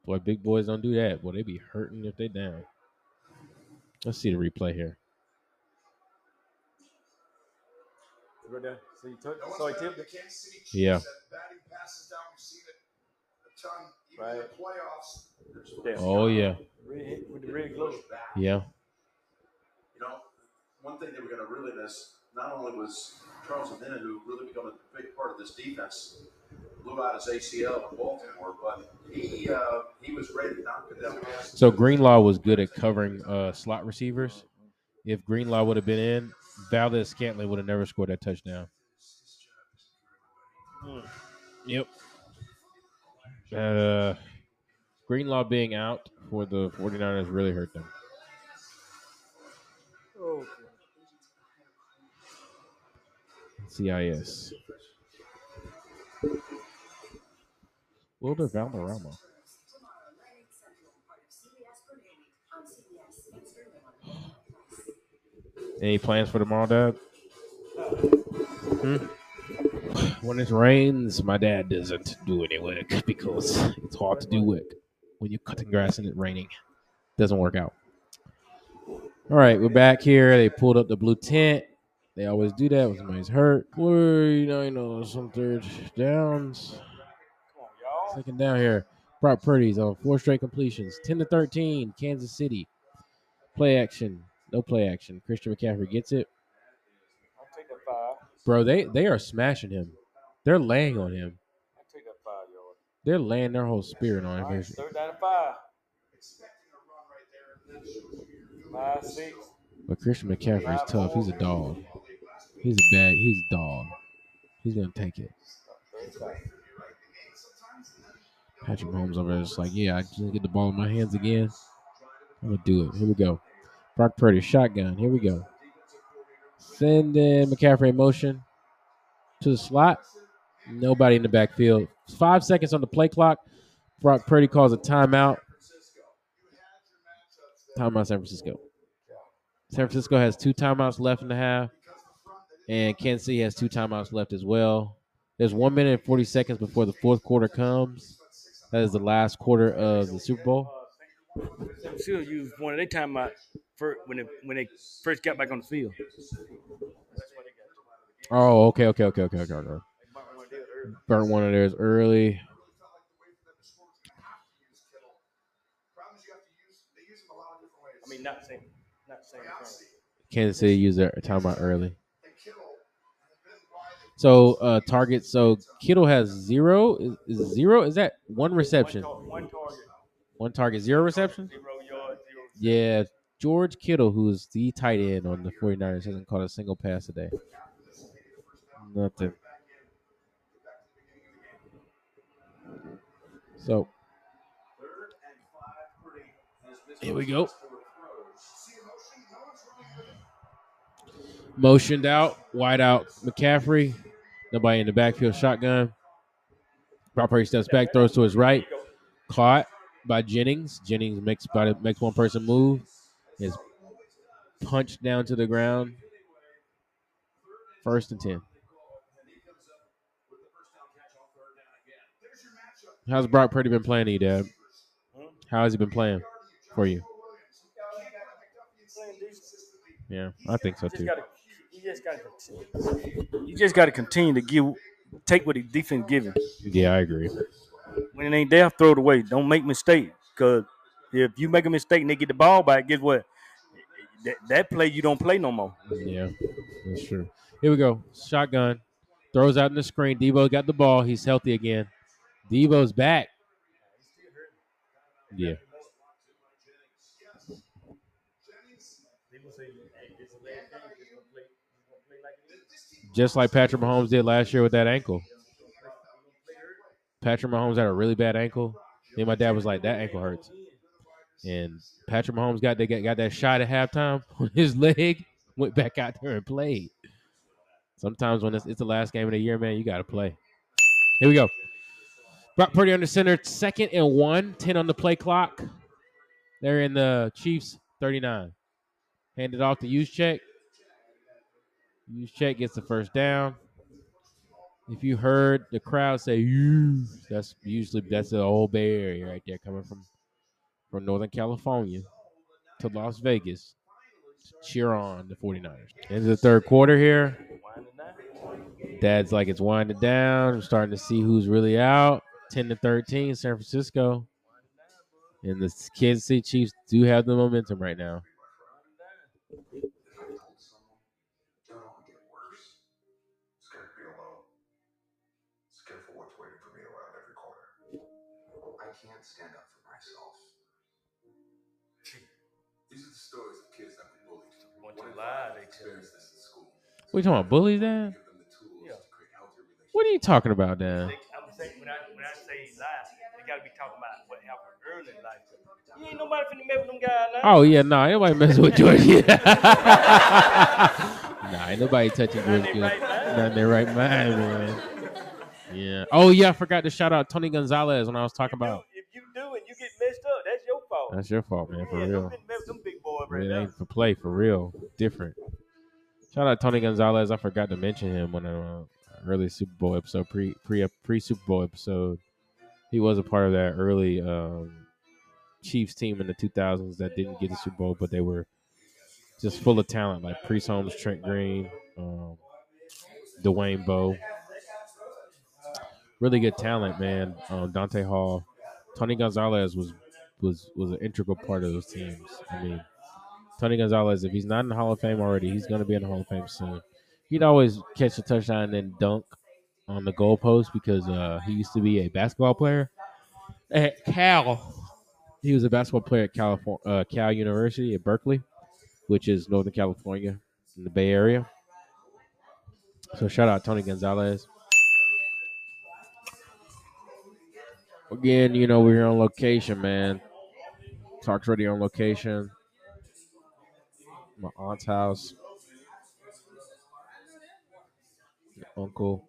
Boy, big boys don't do that. Boy, they be hurting if they down. Let's see the replay here. Right there. So you took, so he tipped it. the Kansas City Chiefs Yeah. batting passes down. We've it a ton. Even in the Right. playoffs. There. Oh yeah, with the red yeah. You know, one thing they were going to really miss not only was Charles Omenihu, who really become a big part of this defense, blew out his ACL in Baltimore, but he uh, he was ready to knock it down. So Greenlaw was good at covering uh, slot receivers. If Greenlaw would have been in, Valdes-Scantling would have never scored that touchdown. Yep. Uh, Greenlaw being out for the 49ers really hurt them. CIS. Wilmer Valderrama. Any plans for tomorrow, Dad? Hmm? When it rains, my dad doesn't do any work because it's hard to do work when you're cutting grass and it's raining. Doesn't work out. All right, we're back here. They pulled up the blue tent. They always do that when somebody's hurt. Forty-nine on some third downs. Second down here. Brock Purdy's on four straight completions. 10 to 13, Kansas City. Play action. No play action. Christian McCaffrey gets it. I'll take that five. Bro, they they are smashing him. They're laying on him. I'll take that five yard. They're laying their whole spirit on All right, him. third down and five. Five, six. But Christian McCaffrey's tough. He's a dog. He's a bad. He's a dog. He's gonna take it. Patrick Mahomes over there is like, yeah, I just get the ball in my hands again. I'm gonna do it. Here we go. Brock Purdy, shotgun. Here we go. Sending McCaffrey in motion to the slot. Nobody in the backfield. Five seconds on the play clock. Brock Purdy calls a timeout. Timeout San Francisco. San Francisco has two timeouts left in the half. And Kansas City has two timeouts left as well. There's one minute and 40 seconds before the fourth quarter comes. That is the last quarter of the Super Bowl. Still used one of their time out for when they when they first got back on the field. Oh, okay, okay, okay, okay, okay. okay. Burnt one of theirs early. I mean, not saying, not saying. Kansas City used their timeout early. So uh target. So Kittle has zero. Is, is zero? Is that one reception? One target, One target, zero reception? zero yards. Yeah. George Kittle, who's the tight end on the 49ers, hasn't caught a single pass today. Nothing. So here we go. Motioned out, wide out McCaffrey. Nobody in the backfield, shotgun. Brock Purdy steps back, throws to his right. Caught by Jennings. Jennings makes about it, makes one person move. Is punched down to the ground. First and ten. How's Brock Purdy been playing, you, Dad? How has he been playing for you? Yeah, I think so too. Just gotta, continue. you just gotta continue to give, take what the defense giving. Yeah, I agree. When it ain't there, throw it away. Don't make mistakes. Cause if you make a mistake and they get the ball back, guess what? That, that play you don't play no more. Yeah, that's true. Here we go. Shotgun. Throws out in the screen. Deebo got the ball. He's healthy again. Deebo's back. Yeah. Just like Patrick Mahomes did last year with that ankle. Patrick Mahomes had a really bad ankle. Then my dad was like, "That ankle hurts," and Patrick Mahomes got they got, got that shot at halftime his leg. Went back out there and played. Sometimes when it's, it's the last game of the year, man, you got to play. Here we go. Brock Purdy under center, second and one, 10 on the play clock. They're in the Chiefs 39. Handed off to Juszczyk. Check gets the first down. If you heard the crowd say "you," that's usually that's the old Bay Area right there, coming from from Northern California to Las Vegas. to Cheer on the 49ers. Into the third quarter here. Dad's like it's winding down. I'm starting to see who's really out. 10 to 13, San Francisco. And the Kansas City Chiefs do have the momentum right now. School. What you talking about? Bullies, Dad? Give them the tools Yeah. to create healthier relationships. What are you talking about, Dad? I'm saying when I when I say life, they gotta be talking about what happened early in life. You ain't nobody finna mess with them guys now. Oh yeah, no, nah, ain't nobody messing with George. nah, ain't nobody touching George. Not in Kittle. their right mind. Not their right mind, man. Yeah. Oh yeah, I forgot to shout out Tony Gonzalez when I was talking about. If you do and you get messed up, that's your fault. That's your fault, man, for yeah, real. Don't finna mess with them big boys right It now. ain't for play, for real. Different. Shout out Tony Gonzalez. I forgot to mention him on an early Super Bowl episode, pre pre pre Super Bowl episode. He was a part of that early um, Chiefs team in the 2000s that didn't get the Super Bowl, but they were just full of talent, like Priest Holmes, Trent Green, um, Dwayne Bowe. Really good talent, man. Um, Dante Hall, Tony Gonzalez was was was an integral part of those teams. I mean, Tony Gonzalez, if he's not in the Hall of Fame already, he's going to be in the Hall of Fame soon. He'd always catch a touchdown and then dunk on the goalpost because uh, he used to be a basketball player at Cal. He was a basketball player at California, uh, Cal University at Berkeley, which is Northern California in the Bay Area. So shout out Tony Gonzalez. Again, you know, we're here on location, man. tOCS Radio on location. My aunt's house. Uncle.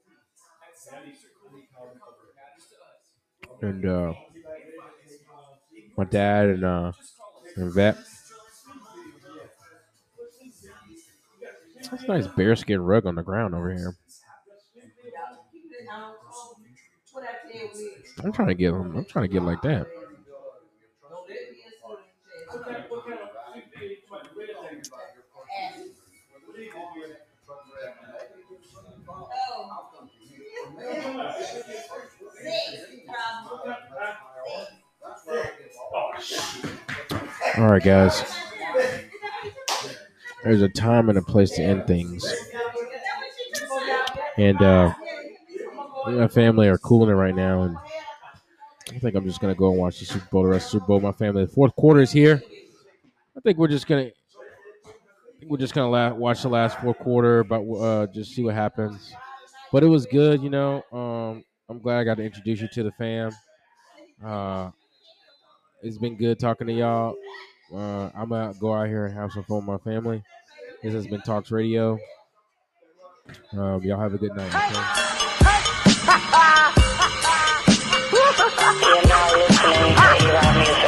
And uh my dad and uh and vet. That's a nice bearskin rug on the ground over here. I'm trying to get them. I'm trying to get like that. All right, guys. There's a time and a place to end things. And uh my family are cooling it right now and I think I'm just gonna go and watch the Super Bowl, the rest of the Super Bowl. My family, the fourth quarter is here. I think we're just gonna, we're just gonna la- watch the last fourth quarter, but uh, just see what happens. But it was good, you know. Um, I'm glad I got to introduce you to the fam. Uh, it's been good talking to y'all. Uh, I'm gonna go out here and have some fun with my family. This has been tOCS Radio. Um, y'all have a good night. Okay? You're now listening to.